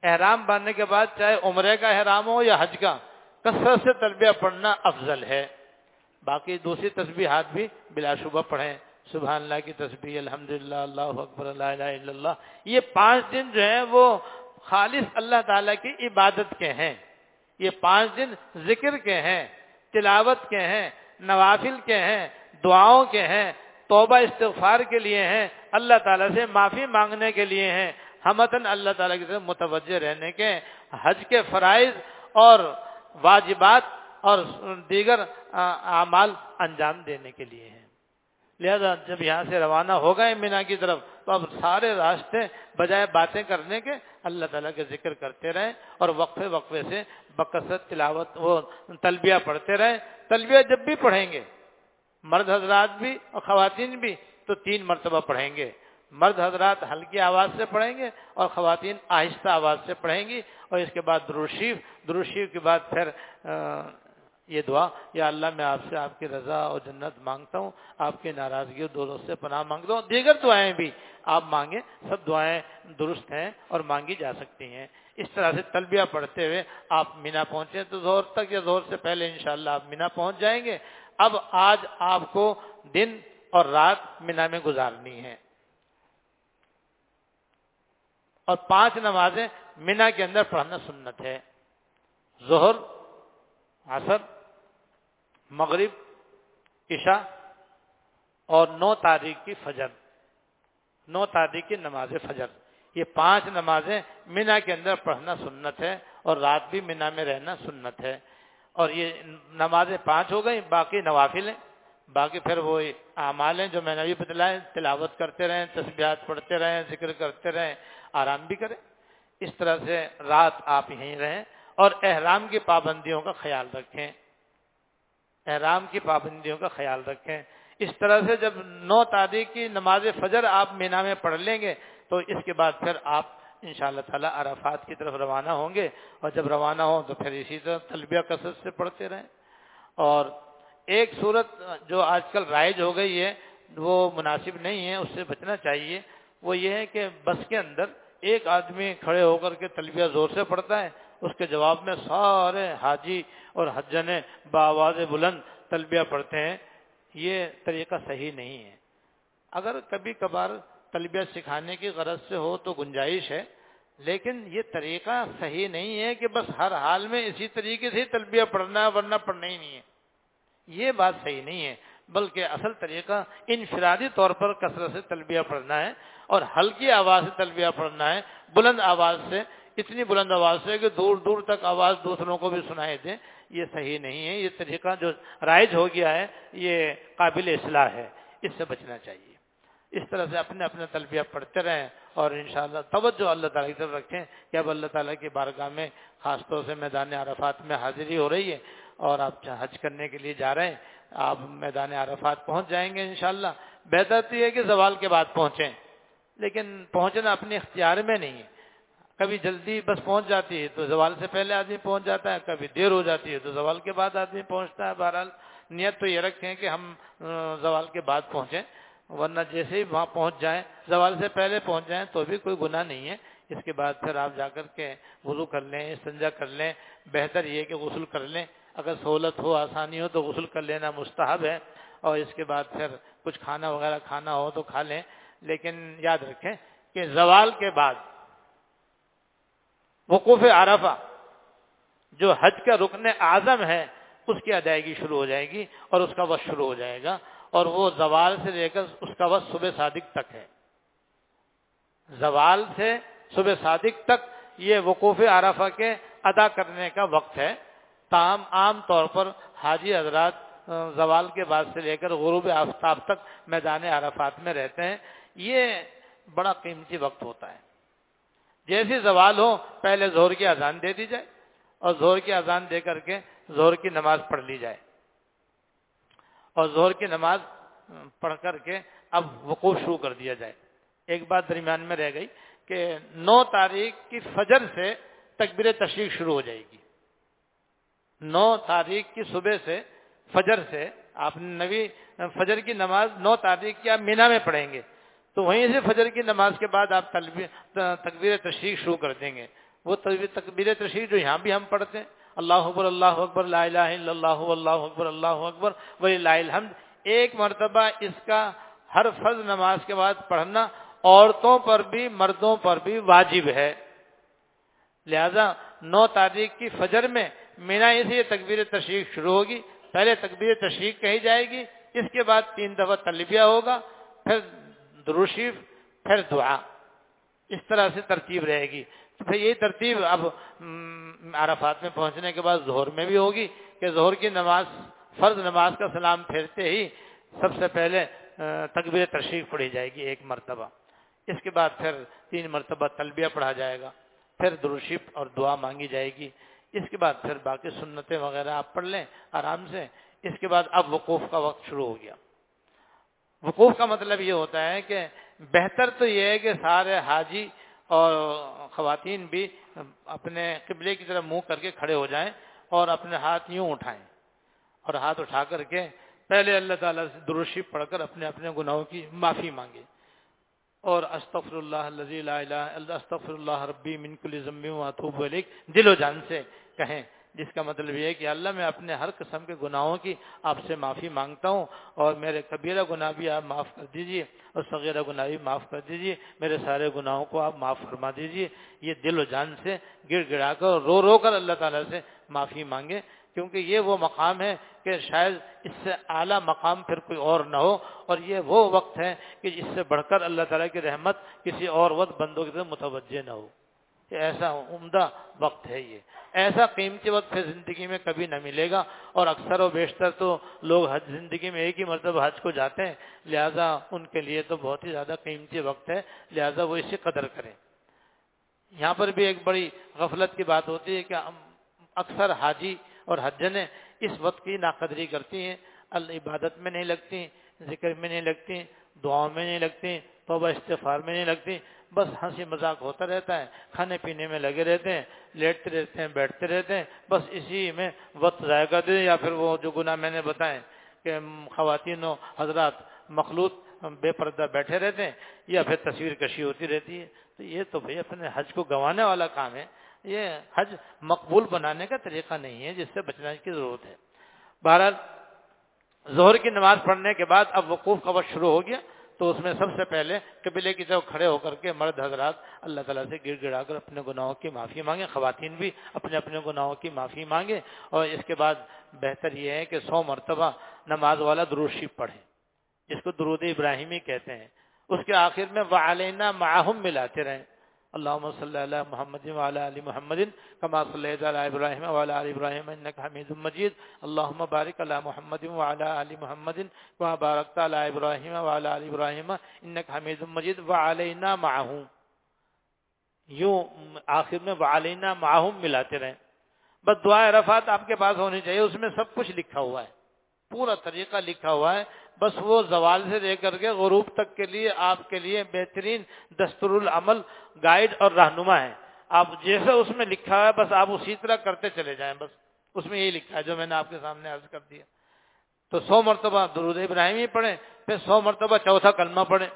احرام باندھنے کے بعد چاہے عمرے کا احرام ہو یا حج کا، کثرت سے تلبیہ پڑھنا افضل ہے۔ باقی دوسری تسبیحات بھی بلا شبہ پڑھیں۔ سبحان اللہ کی تسبیح الحمد للہ اللہ اکبر اللہ الہ الا اللہ. یہ پانچ دن جو ہیں وہ خالص اللہ تعالیٰ کی عبادت کے ہیں. یہ پانچ دن ذکر کے ہیں تلاوت کے ہیں نوافل کے ہیں دعاؤں کے ہیں توبہ استغفار کے لیے ہیں اللہ تعالیٰ سے معافی مانگنے کے لیے ہیں ہمتن اللہ تعالیٰ کی طرف متوجہ رہنے کے حج کے فرائض اور واجبات اور دیگر اعمال انجام دینے کے لیے ہیں۔ لہذا جب یہاں سے روانہ ہو گئے مینا کی طرف، تو اب سارے راستے بجائے باتیں کرنے کے اللہ تعالیٰ کے ذکر کرتے رہیں اور وقفے وقفے سے بکثرت تلاوت وہ تلبیہ پڑھتے رہیں۔ تلبیہ جب بھی پڑھیں گے، مرد حضرات بھی اور خواتین بھی، تو تین مرتبہ پڑھیں گے۔ مرد حضرات ہلکی آواز سے پڑھیں گے اور خواتین آہستہ آواز سے پڑھیں گی۔ اور اس کے بعد دروشیف دروشیف کے بعد پھر یہ دعا، یا اللہ میں آپ سے آپ کی رضا اور جنت مانگتا ہوں، آپ کی ناراضگی اور دو سے پناہ مانگتا ہوں۔ دیگر دعائیں بھی آپ مانگیں، سب دعائیں درست ہیں اور مانگی جا سکتی ہیں۔ اس طرح سے تلبیہ پڑھتے ہوئے آپ مینا پہنچے تو زور تک یا زور سے پہلے انشاءاللہ آپ مینا پہنچ جائیں گے۔ اب آج آپ کو دن اور رات مینا میں گزارنی ہے اور پانچ نمازیں مینا کے اندر پڑھنا سنت ہے۔ ظہر، عصر مغرب، عشاء اور نو تاریخ کی فجر۔ نو تاریخ کی نماز فجر۔ یہ پانچ نمازیں مینا کے اندر پڑھنا سنت ہے اور رات بھی مینا میں رہنا سنت ہے۔ اور یہ نمازیں پانچ ہو گئی باقی نوافل ہیں۔ باقی پھر وہ اعمال ہیں جو میں نے ابھی بتلائے۔ تلاوت کرتے رہیں، تسبیحات پڑھتے رہیں، ذکر کرتے رہیں، آرام بھی کریں۔ اس طرح سے رات آپ یہیں رہیں اور احرام کی پابندیوں کا خیال رکھیں۔ احرام کی پابندیوں کا خیال رکھیں۔ اس طرح سے جب نو تاریخ کی نماز فجر آپ مینا میں پڑھ لیں گے، تو اس کے بعد پھر آپ ان شاء اللہ تعالیٰ عرفات کی طرف روانہ ہوں گے۔ اور جب روانہ ہوں تو پھر اسی طرح طلبیہ کثرت سے پڑھتے رہیں۔ اور ایک صورت جو آج کل رائج ہو گئی ہے، وہ مناسب نہیں ہے، اس سے بچنا چاہیے۔ وہ یہ ہے کہ بس کے اندر ایک آدمی کھڑے ہو کر کے تلبیہ زور سے پڑھتا ہے اس کے جواب میں سارے حاجی اور حجنے بآواز بلند تلبیہ پڑھتے ہیں، یہ طریقہ صحیح نہیں ہے۔ اگر کبھی کبھار تلبیہ سکھانے کی غرض سے ہو تو گنجائش ہے، لیکن یہ طریقہ صحیح نہیں ہے کہ بس ہر حال میں اسی طریقے سے تلبیہ پڑھنا ہے، ورنہ پڑھنا ہی نہیں ہے۔ یہ بات صحیح نہیں ہے، بلکہ اصل طریقہ انفرادی طور پر کثرت سے تلبیہ پڑھنا ہے اور ہلکی آواز سے تلبیہ پڑھنا ہے، بلند آواز سے اتنی بلند آواز سے کہ دور دور تک آواز دوسروں کو بھی سنائی دیں، یہ صحیح نہیں ہے، یہ طریقہ جو رائج ہو گیا ہے، یہ قابل اصلاح ہے، اس سے بچنا چاہیے۔ اس طرح سے اپنے اپنے تلبیہ پڑھتے رہیں اور انشاءاللہ توجہ اللہ تعالیٰ کی طرف رکھیں کہ اب اللہ تعالیٰ کی بارگاہ میں خاص طور سے میدان عرفات میں حاضری ہو رہی ہے اور آپ حج کرنے کے لیے جا رہے ہیں، آپ میدان عرفات پہنچ جائیں گے انشاءاللہ۔ بہتر تو یہ کہ زوال کے بعد پہنچیں، لیکن پہنچنا اپنے اختیار میں نہیں ہے۔ کبھی جلدی بس پہنچ جاتی ہے تو زوال سے پہلے آدمی پہنچ جاتا ہے، کبھی دیر ہو جاتی ہے تو زوال کے بعد آدمی پہنچتا ہے۔ بہرحال نیت تو یہ رکھیں کہ ہم زوال کے بعد پہنچیں، ورنہ جیسے ہی وہاں پہنچ جائیں، زوال سے پہلے پہنچ جائیں تو بھی کوئی گناہ نہیں ہے۔ اس کے بعد پھر آپ جا کر کے وضو کر لیں، سنجا کر لیں، بہتر یہ کہ غسل کر لیں۔ اگر سہولت ہو، آسانی ہو تو غسل کر لینا مستحب ہے۔ اور اس کے بعد پھر کچھ کھانا وغیرہ کھانا ہو تو کھا لیں۔ لیکن یاد رکھیں کہ زوال کے بعد وقوف عرفہ، جو حج کا رکن اعظم ہے، اس کی ادائیگی شروع ہو جائے گی اور اس کا وقت شروع ہو جائے گا اور وہ زوال سے لے کر اس کا وقت صبح صادق تک ہے۔ زوال سے صبح صادق تک یہ وقوف عرفہ کے ادا کرنے کا وقت ہے۔ تاہم عام طور پر حاجی حضرات زوال کے بعد سے لے کر غروب آفتاب تک میدان عرفات میں رہتے ہیں۔ یہ بڑا قیمتی وقت ہوتا ہے۔ جیسی زوال ہو، پہلے زہر کی اذان دے دی جائے اور زہر کی اذان دے کر کے زہر کی نماز پڑھ لی جائے۔ اور زہر کی نماز پڑھ کر کے اب وقوف شروع کر دیا جائے۔ ایک بات درمیان میں رہ گئی کہ نو تاریخ کی فجر سے تکبیر تشریح شروع ہو جائے گی۔ نو تاریخ کی صبح سے فجر سے آپ نبی فجر کی نماز نو تاریخ کی آپ مینا میں پڑھیں گے۔ تو وہیں سے فجر کی نماز کے بعد آپ تکبیر تشریح شروع کر دیں گے۔ وہ تکبیر تشریح جو یہاں بھی ہم پڑھتے ہیں۔ اللہ اکبر اللہ اکبر، لا الہ الا اللہ اللہ اکبر اللہ اکبر ولی لا الحمد۔ ایک مرتبہ اس کا ہر فرض نماز کے بعد پڑھنا عورتوں پر بھی، مردوں پر بھی واجب ہے۔ لہذا نو تاریخ کی فجر میں مینا سے یہ تکبیر تشریح شروع ہوگی۔ پہلے تکبیر تشریح کہی جائے گی، اس کے بعد تین دفعہ تلبیہ ہوگا۔ پھر دروشیف پھر دعا۔ اس طرح سے ترتیب رہے گی۔ تو پھر یہ ترتیب اب عرفات میں پہنچنے کے بعد زہر میں بھی ہوگی کہ زہر کی نماز، فرض نماز کا سلام پھیرتے ہی سب سے پہلے تکبیر تشریف پڑھی جائے گی ایک مرتبہ۔ اس کے بعد پھر تین مرتبہ تلبیہ پڑھا جائے گا۔ پھر دروشیف اور دعا مانگی جائے گی۔ اس کے بعد پھر باقی سنتیں وغیرہ آپ پڑھ لیں آرام سے۔ اس کے بعد اب وقوف کا وقت شروع ہو گیا۔ وقوف کا مطلب یہ ہوتا ہے کہ بہتر تو یہ ہے کہ سارے حاجی اور خواتین بھی اپنے قبلے کی طرف منہ کر کے کھڑے ہو جائیں اور اپنے ہاتھ یوں اٹھائیں اور ہاتھ اٹھا کر کے پہلے اللہ تعالیٰ سے درشی پڑھ کر اپنے اپنے گناہوں کی معافی مانگے۔ اور استغفر اللہ استغفر اللہ ربی من کل و اتوب الیک۔ دل و جان سے کہیں جس کا مطلب یہ ہے کہ اللہ میں اپنے ہر قسم کے گناہوں کی آپ سے معافی مانگتا ہوں اور میرے کبیرہ گناہ بھی آپ معاف کر دیجیے اور صغیرہ گناہ بھی معاف کر دیجیے میرے سارے گناہوں کو آپ معاف فرما دیجیے یہ دل و جان سے گڑ گڑا کر رو رو کر اللہ تعالیٰ سے معافی مانگے کیونکہ یہ وہ مقام ہے کہ شاید اس سے اعلیٰ مقام پھر کوئی اور نہ ہو اور یہ وہ وقت ہے کہ اس سے بڑھ کر اللہ تعالیٰ کی رحمت کسی اور وقت بندوں کی طرف متوجہ نہ ہو۔ کہ ایسا عمدہ وقت ہے یہ۔ ایسا قیمتی وقت پھر زندگی میں کبھی نہ ملے گا۔ اور اکثر و بیشتر تو لوگ حج زندگی میں ایک ہی مرتبہ حج کو جاتے ہیں۔ لہٰذا ان کے لیے تو بہت ہی زیادہ قیمتی وقت ہے۔ لہٰذا وہ اسی قدر کریں۔ یہاں پر بھی ایک بڑی غفلت کی بات ہوتی ہے کہ اکثر حاجی اور حجنیں اس وقت کی ناقدری کرتی ہیں۔ عبادت میں نہیں لگتی، ذکر میں نہیں لگتی، دعاؤں میں نہیں لگتی، توبہ استفار میں نہیں لگتی۔ بس ہنسی مذاق ہوتا رہتا ہے، کھانے پینے میں لگے رہتے ہیں، لیٹتے رہتے ہیں، بیٹھتے رہتے ہیں، بس اسی میں وقت ضائع کر دیتے یا پھر وہ جو گناہ میں نے بتائے کہ خواتین و حضرات مخلوط بے پردہ بیٹھے رہتے ہیں یا پھر تصویر کشی ہوتی رہتی ہے۔ تو یہ تو بھائی اپنے حج کو گنوانے والا کام ہے۔ یہ حج مقبول بنانے کا طریقہ نہیں ہے جس سے بچنے کی ضرورت ہے۔ بہرحال ظہر کی نماز پڑھنے کے بعد اب وقوف کا وقت شروع ہو گیا۔ تو اس میں سب سے پہلے قبلے کی طرف کھڑے ہو کر کے مرد حضرات اللہ تعالیٰ سے گر گڑا کر اپنے گناہوں کی معافی مانگے خواتین بھی اپنے اپنے گناہوں کی معافی مانگے اور اس کے بعد بہتر یہ ہے کہ سو مرتبہ نماز والا دروشی پڑھے جس کو درود ابراہیمی کہتے ہیں۔ اس کے آخر میں وعلینا معاہم ملاتے رہیں اللهم صل على محمد وعلى ال محمد كما صليت على ابراهيم وعلى ال ابراهيم انك حميد مجيد. اللهم بارك على محمد وعلى ال محمد كما باركت على ابراهيم وعلى ال ابراهيم انك حميد مجيد. وعلينا معهم. یوں آخر میں وعلینا معهم ملاتے رہیں. بس دعا عرفات آپ کے پاس ہونی چاہیے، اس میں سب کچھ لکھا ہوا ہے. پورا طریقہ لکھا ہوا ہے۔ بس وہ زوال سے لے کر کے غروب تک کے لیے آپ کے لیے بہترین دستور العمل گائیڈ اور رہنما ہے۔ آپ جیسے اس میں لکھا ہے، بس آپ اسی طرح کرتے چلے جائیں۔ بس اس میں یہی لکھا ہے جو میں نے آپ کے سامنے عرض کر دیا۔ تو سو مرتبہ درود ابراہیمی پڑھیں، پھر سو مرتبہ چوتھا کلمہ پڑھیں۔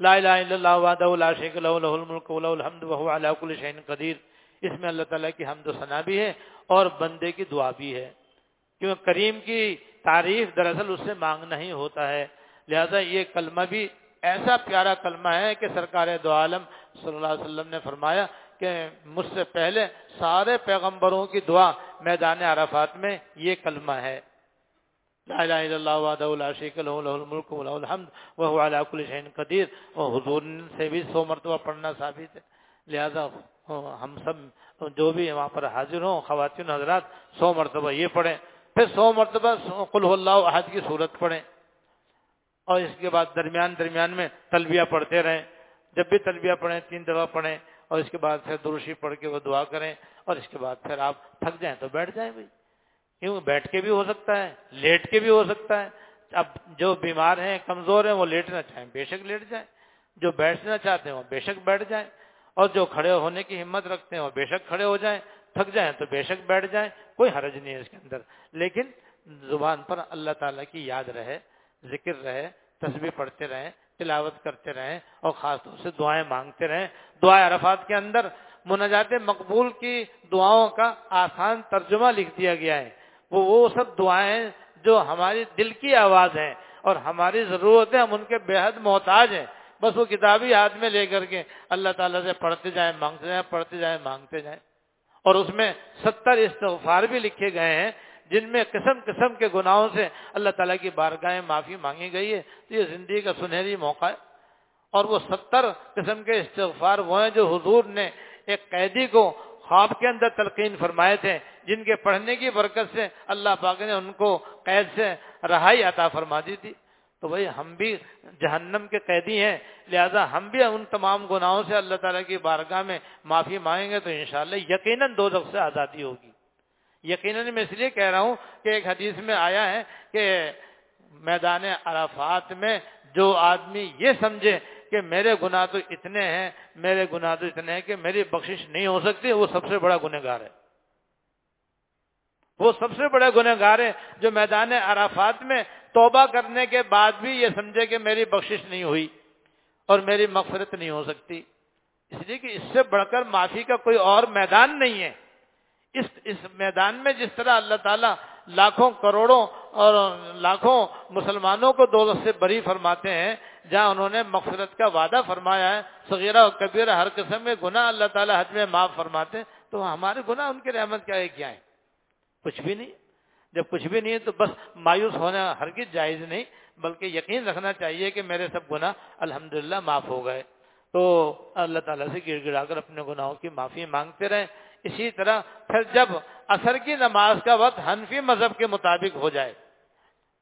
لا الہ الا اللہ وحدہ لا شریک له له الملک وله الحمد وهو على كل شيء قدیر۔ اس میں اللہ تعالیٰ کی حمد و ثنا بھی ہے اور بندے کی دعا بھی ہے۔ کیونکہ کریم کی تعریف دراصل اس سے مانگنا ہی ہوتا ہے۔ لہذا یہ کلمہ بھی ایسا پیارا کلمہ ہے کہ سرکار دو عالم صلی اللہ علیہ وسلم نے فرمایا کہ مجھ سے پہلے سارے پیغمبروں کی دعا میدان عرفات میں یہ کلمہ ہے۔ لا الہ الا اللہ وحدہ لا شریک له له الملک وله الحمد، وهو على كل شيء قدیر۔ اور حضور سے بھی سو مرتبہ پڑھنا ثابت ہے۔ لہذا ہم سب جو بھی وہاں پر حاضر ہوں، خواتین حضرات، سو مرتبہ یہ پڑھیں۔ پھر سو مرتبہ قل اللہ احد کی صورت پڑھیں۔ اور اس کے بعد درمیان درمیان میں تلبیہ پڑھتے رہیں۔ جب بھی تلبیہ پڑھیں، تین دفعہ پڑھیں۔ اور اس کے بعد پھر دروشی پڑھ کے وہ دعا کریں۔ اور اس کے بعد پھر آپ تھک جائیں تو بیٹھ جائیں بھائی۔ کیوں؟ بیٹھ کے بھی ہو سکتا ہے، لیٹ کے بھی ہو سکتا ہے۔ اب جو بیمار ہیں، کمزور ہیں، وہ لیٹنا چاہیں، بے شک لیٹ جائیں۔ جو بیٹھنا چاہتے ہیں، وہ بے شک بیٹھ جائیں۔ اور جو کھڑے ہونے کی ہمت رکھتے ہیں، وہ بے شک کھڑے ہو جائیں۔ تھک جائیں تو بے شک بیٹھ جائیں، کوئی حرج نہیں ہے اس کے اندر۔ لیکن زبان پر اللہ تعالیٰ کی یاد رہے، ذکر رہے تصویر پڑھتے رہیں، تلاوت کرتے رہیں، اور خاص طور سے دعائیں مانگتے رہیں۔ دعائیں عرفات کے اندر مناجات مقبول کی دعاؤں کا آسان ترجمہ لکھ دیا گیا ہے۔ وہ وہ سب دعائیں جو ہماری دل کی آواز ہیں اور ہماری ضرورتیں، ہم ان کے بے حد محتاج ہیں۔ بس وہ کتابی ہاتھ میں لے کر کے اللہ تعالیٰ سے پڑھتے جائیں، مانگتے جائیں، پڑھتے جائیں، مانگتے جائیں۔ اور اس میں ستر استغفار بھی لکھے گئے ہیں، جن میں قسم قسم کے گناہوں سے اللہ تعالیٰ کی بارگاہیں معافی مانگی گئی ہے۔ تو یہ زندگی کا سنہری موقع ہے۔ اور وہ ستر قسم کے استغفار وہ ہیں جو حضور نے ایک قیدی کو خواب کے اندر تلقین فرمائے تھے، جن کے پڑھنے کی برکت سے اللہ پاک نے ان کو قید سے رہائی عطا فرما دی تھی۔ تو بھائی ہم بھی جہنم کے قیدی ہیں، لہذا ہم بھی ان تمام گناہوں سے اللہ تعالیٰ کی بارگاہ میں معافی مانگیں گے تو انشاءاللہ یقیناً دو دخ سے آزادی ہوگی۔ یقیناً میں اس لیے کہہ رہا ہوں کہ ایک حدیث میں آیا ہے کہ میدان عرفات میں جو آدمی یہ سمجھے کہ میرے گناہ تو اتنے ہیں، میرے گناہ تو اتنے ہیں کہ میری بخشش نہیں ہو سکتی، وہ سب سے بڑا گنہ گار ہے۔ وہ سب سے بڑا گنہ گار ہے جو میدان عرفات میں توبہ کرنے کے بعد بھی یہ سمجھے کہ میری بخشش نہیں ہوئی اور میری مغفرت نہیں ہو سکتی۔ اس لیے کہ اس سے بڑھ کر معافی کا کوئی اور میدان نہیں ہے۔ اس اس میدان میں جس طرح اللہ تعالیٰ لاکھوں کروڑوں اور لاکھوں مسلمانوں کو دو سے بری فرماتے ہیں، جہاں انہوں نے مغفرت کا وعدہ فرمایا ہے، صغیرہ و کبیرہ ہر قسم کے گناہ اللہ تعالیٰ حد میں معاف فرماتے ہیں، تو ہمارے گناہ ان کی رحمت کیا ہے کیا ہے کچھ بھی نہیں۔ جب کچھ بھی نہیں ہے تو بس مایوس ہونا ہرگز جائز نہیں، بلکہ یقین رکھنا چاہیے کہ میرے سب گناہ الحمدللہ معاف ہو گئے۔ تو اللہ تعالیٰ سے گڑ گڑا کر اپنے گناہوں کی معافی مانگتے رہیں۔ اسی طرح پھر جب اثر کی نماز کا وقت حنفی مذہب کے مطابق ہو جائے،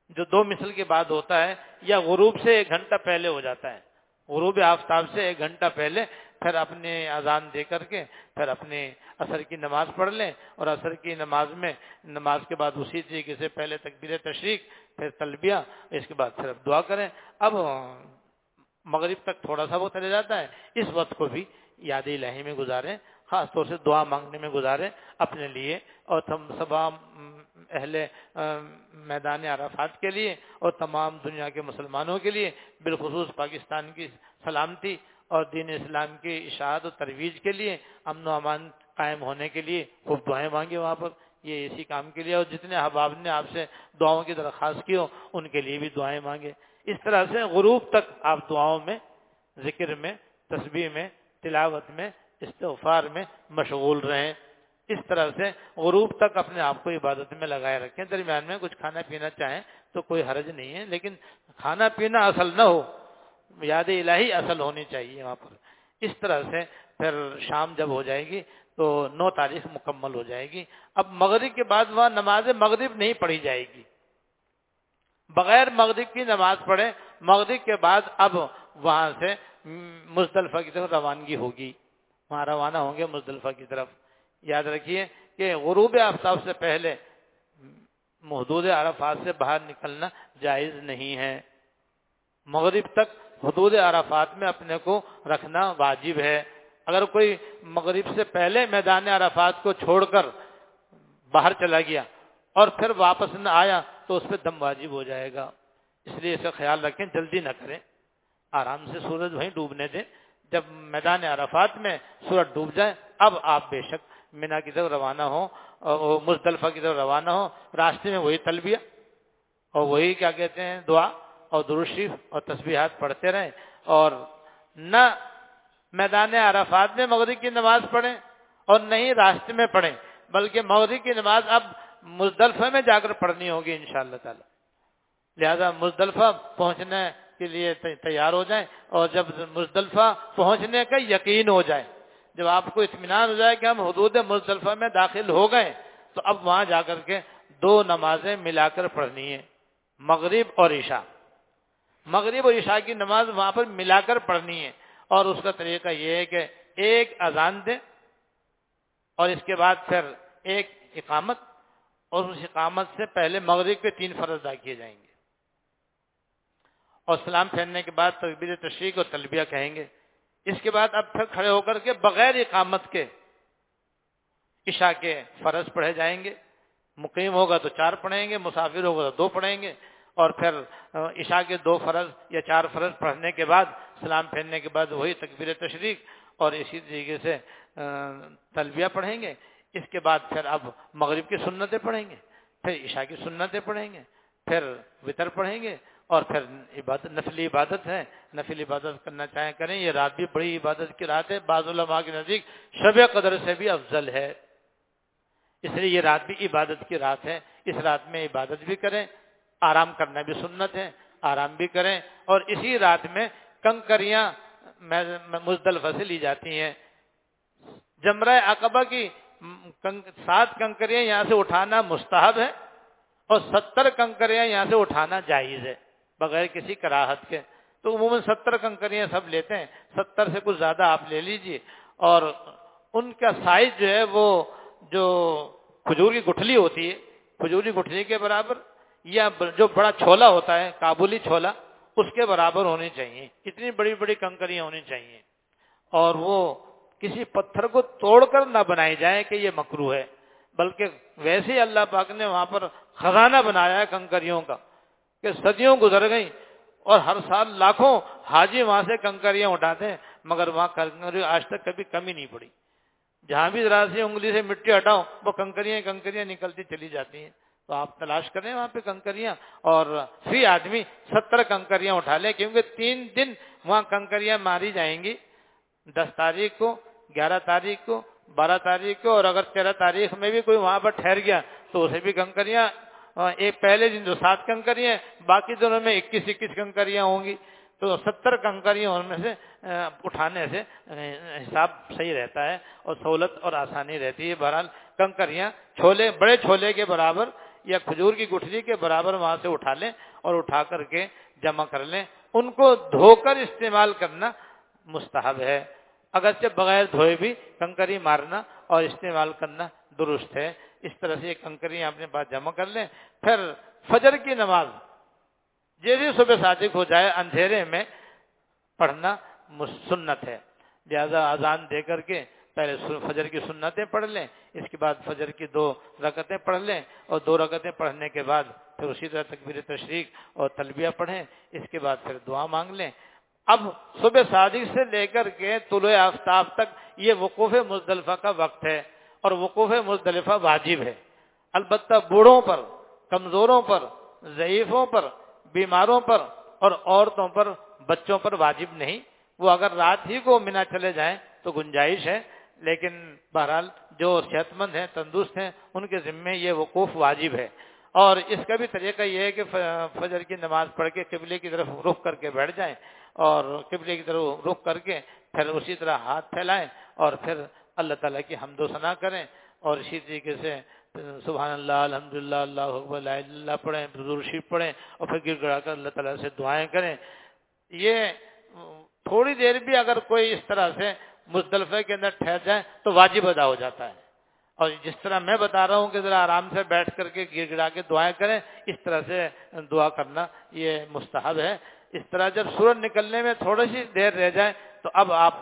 جو دو مثل کے بعد ہوتا ہے، یا غروب سے ایک گھنٹہ پہلے ہو جاتا ہے۔ غروب آفتاب سے ایک گھنٹہ پہلے پھر اپنے اذان دے کر کے پھر اپنے اثر کی نماز پڑھ لیں اور اثر کی نماز میں نماز کے بعد اسی طریقے سے پہلے تکبیر تشریق، پھر تلبیہ، اس کے بعد پھر اب دعا کریں۔ اب مغرب تک تھوڑا سا وہ چلے جاتا ہے، اس وقت کو بھی یاد الہی میں گزاریں، خاص طور سے دعا مانگنے میں گزاریں اپنے لیے اور تم تمام اہل میدان عرفات کے لیے اور تمام دنیا کے مسلمانوں کے لیے، بالخصوص پاکستان کی سلامتی اور دین اسلام کی اشاعت و ترویج کے لیے امن و امان قائم ہونے کے لیے خوب دعائیں مانگے وہاں پر۔ یہ اسی کام کے لیے اور جتنے احباب نے آپ سے دعاؤں کی درخواست کی ہو، ان کے لیے بھی دعائیں مانگے۔ اس طرح سے غروب تک آپ دعاؤں میں، ذکر میں، تسبیح میں، تلاوت میں، استغفار میں مشغول رہیں۔ اس طرح سے غروب تک اپنے آپ کو عبادت میں لگائے رکھیں۔ درمیان میں کچھ کھانا پینا چاہیں تو کوئی حرج نہیں ہے، لیکن کھانا پینا اصل نہ ہو۔ یاد الہی اصل ہونی چاہیے وہاں پر۔ اس طرح سے پھر شام جب ہو جائے گی تو نو تاریخ مکمل ہو جائے گی۔ اب مغرب کے بعد وہاں نماز مغرب نہیں پڑھی جائے گی۔ بغیر مغرب کی نماز پڑھے مغرب کے بعد اب وہاں سے مزدلفہ کی طرف روانگی ہوگی۔ وہاں روانہ ہوں گے مزدلفہ کی طرف۔ یاد رکھیے کہ غروب آفتاب سے پہلے محدود عرفات سے باہر نکلنا جائز نہیں ہے۔ مغرب تک حدود عرفات میں اپنے کو رکھنا واجب ہے۔ اگر کوئی مغرب سے پہلے میدان عرفات کو چھوڑ کر باہر چلا گیا اور پھر واپس نہ آیا تو اس پہ دم واجب ہو جائے گا۔ اس لیے اسے خیال رکھیں، جلدی نہ کریں۔ آرام سے سورج وہیں ڈوبنے دیں۔ جب میدان عرفات میں سورج ڈوب جائے، اب آپ بے شک مینا کی طرف روانہ ہو اور مزدلفہ کی طرف روانہ ہو راستے میں وہی تلبیہ اور وہی کیا کہتے ہیں، دعا۔ اور درشیف اور تسبیحات پڑھتے رہیں اور نہ میدان عرفات میں مغرب کی نماز پڑھیں اور نہیں راستے میں پڑھیں، بلکہ مغرب کی نماز اب مزدلفہ میں جا کر پڑھنی ہوگی ان شاء اللہ تعالی۔ لہذا مزدلفہ پہنچنے کے لیے تیار ہو جائیں اور جب مزدلفہ پہنچنے کا یقین ہو جائے، جب آپ کو اطمینان ہو جائے کہ ہم حدود مزدلفہ میں داخل ہو گئے، تو اب وہاں جا کر کے دو نمازیں ملا کر پڑھنی ہے مغرب اور عشاء۔ مغرب اور عشاء کی نماز وہاں پر ملا کر پڑھنی ہے۔ اور اس کا طریقہ یہ ہے کہ ایک اذان دیں اور اس کے بعد پھر ایک اقامت اور اس اقامت سے پہلے مغرب کے تین فرض ادا کیے جائیں گے۔ اور سلام پھیرنے کے بعد تقبیر تشریق اور تلبیہ کہیں گے۔ اس کے بعد اب پھر کھڑے ہو کر کے بغیر اقامت کے عشاء کے فرض پڑھے جائیں گے۔ مقیم ہوگا تو چار پڑھیں گے، مسافر ہوگا تو دو پڑھیں گے۔ اور پھر عشاء کے دو فرض یا چار فرض پڑھنے کے بعد، سلام پھیرنے کے بعد وہی تکبیر تشریق اور اسی طریقے سے تلبیہ پڑھیں گے۔ اس کے بعد پھر اب مغرب کی سنتیں پڑھیں گے، پھر عشاء کی سنتیں پڑھیں گے، پھر وطر پڑھیں گے اور پھر عبادت، نفلی عبادت ہے۔ نفلی عبادت کرنا چاہیں کریں، یہ رات بھی بڑی عبادت کی رات ہے۔ بعض علماء کے نزدیک شب قدر سے بھی افضل ہے۔ اس لیے یہ رات بھی عبادت کی رات ہے۔ اس رات میں عبادت بھی کریں۔ آرام کرنا بھی سنت ہے، آرام بھی کریں۔ اور اسی رات میں کنکریاں مزدلفہ سے لی جاتی ہیں۔ جمرہ عقبہ کی سات کنکریاں یہاں سے اٹھانا مستحب ہے اور ستر کنکریاں یہاں سے اٹھانا جائز ہے، بغیر کسی کراہت کے۔ تو عموماً ستر کنکریاں سب لیتے ہیں، ستر سے کچھ زیادہ آپ لے لیجیے۔ اور ان کا سائز جو ہے وہ جو کھجور کی گٹھلی ہوتی ہے، کھجور کی گٹھلی کے برابر یا جو بڑا چھولا ہوتا ہے کابلی چھولا، اس کے برابر ہونی چاہیے۔ اتنی بڑی بڑی کنکریاں ہونی چاہیے۔ اور وہ کسی پتھر کو توڑ کر نہ بنائی جائے کہ یہ مکرو ہے، بلکہ ویسے ہی اللہ پاک نے وہاں پر خزانہ بنایا ہے کنکریوں کا کہ صدیوں گزر گئی اور ہر سال لاکھوں حاجی وہاں سے کنکریاں اٹھاتے ہیں، مگر وہاں کنکری آج تک کبھی کمی نہیں پڑی۔ جہاں بھی ذرا سی انگلی سے مٹی ہٹاؤ وہ کنکریاں کنکریاں نکلتی چلی جاتی ہیں۔ تو آپ تلاش کریں وہاں پہ کنکریاں اور فی آدمی ستر کنکریاں اٹھا لیں، کیونکہ تین دن وہاں کنکریاں ماری جائیں گی۔ دس تاریخ کو، گیارہ تاریخ کو، بارہ تاریخ کو اور اگر تیرہ تاریخ میں بھی کوئی وہاں پر ٹھہر گیا تو اسے بھی کنکریاں ایک پہلے دن جو سات کنکریاں باقی دنوں میں اکیس اکیس کنکریاں ہوں گی۔ تو ستر کنکریاں ان میں سے اٹھانے سے حساب صحیح رہتا ہے اور سہولت اور آسانی رہتی ہے۔ بہرحال کنکریاں چھولے، بڑے چھولے کے برابر یا کھجور کی گٹھلی کے برابر وہاں سے اٹھا لیں اور اٹھا کر کے جمع کر لیں، ان کو دھو کر استعمال کرنا مستحب ہے۔ اگرچہ بغیر دھوئے بھی کنکری مارنا اور استعمال کرنا درست ہے۔ اس طرح سے یہ کنکری اپنے پاس جمع کر لیں۔ پھر فجر کی نماز جیسے صبح صادق ہو جائے، اندھیرے میں پڑھنا سنت ہے۔ لہذا اذان دے کر کے پہلے فجر کی سنتیں پڑھ لیں، اس کے بعد فجر کی دو رکتیں پڑھ لیں، اور دو رکتیں پڑھنے کے بعد پھر اسی طرح تکبیر تشریق اور تلبیہ پڑھیں، اس کے بعد پھر دعا مانگ لیں۔ اب صبح صادق سے لے کر کے طلوع آفتاب تک یہ وقوف مزدلفہ کا وقت ہے، اور وقوف مزدلفہ واجب ہے۔ البتہ بوڑھوں پر، کمزوروں پر، ضعیفوں پر، بیماروں پر، اور عورتوں پر، بچوں پر واجب نہیں۔ وہ اگر رات ہی کو مینا چلے جائیں تو گنجائش ہے۔ لیکن بہرحال جو صحت مند ہیں، تندرست ہیں، ان کے ذمے یہ وقوف واجب ہے۔ اور اس کا بھی طریقہ یہ ہے کہ فجر کی نماز پڑھ کے قبلے کی طرف رخ کر کے بیٹھ جائیں اور قبلے کی طرف رخ کر کے پھر اسی طرح ہاتھ پھیلائیں اور پھر اللہ تعالیٰ کی حمد و ثنا کریں۔ اور اسی طریقے سے سبحان اللہ الحمد للہ اللہ اللہ پڑھیں شیف پڑھیں اور پھر گر گڑا کر اللہ تعالیٰ سے دعائیں کریں۔ یہ تھوڑی دیر بھی اگر کوئی اس طرح سے مزدلفے کے اندر ٹھہر جائے تو واجب ادا ہو جاتا ہے۔ اور جس طرح میں بتا رہا ہوں کہ ذرا آرام سے بیٹھ کر کے گر گڑا کے دعائیں کریں، اس طرح سے دعا کرنا یہ مستحب ہے۔ اس طرح جب سورج نکلنے میں تھوڑی سی دیر رہ جائے تو اب آپ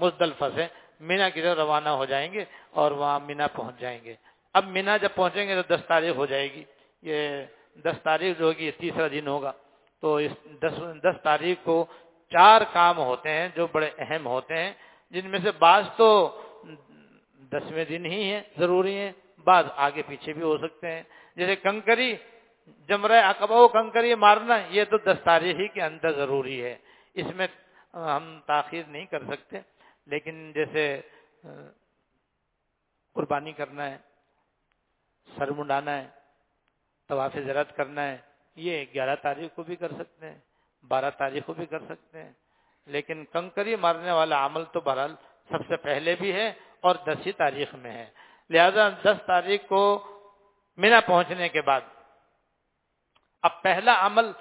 مزدلفہ سے مینا کی طرف روانہ ہو جائیں گے اور وہاں مینا پہنچ جائیں گے۔ اب مینا جب پہنچیں گے تو دس تاریخ ہو جائے گی۔ یہ دس تاریخ جو ہوگی تیسرا دن ہوگا۔ تو اس دس دس تاریخ کو چار کام ہوتے ہیں جو بڑے اہم ہوتے ہیں۔ جن میں سے بعض تو دسویں دن ہی ہیں، ضروری ہیں، بعض آگے پیچھے بھی ہو سکتے ہیں۔ جیسے کنکری، جمرہ اقبا کنکری مارنا، یہ تو دس تاریخ ہی کے اندر ضروری ہے۔ اس میں ہم تاخیر نہیں کر سکتے، لیکن جیسے قربانی کرنا ہے، سر منڈانا ہے، طواف زرت کرنا ہے، یہ گیارہ تاریخ کو بھی کر سکتے ہیں، بارہ تاریخ کو بھی کر سکتے ہیں۔ لیکن کنکری مارنے والا عمل تو بہرحال سب سے پہلے بھی ہے اور دس ہی تاریخ میں ہے۔ لہذا دس تاریخ کو مینا پہنچنے کے بعد اب پہلا عمل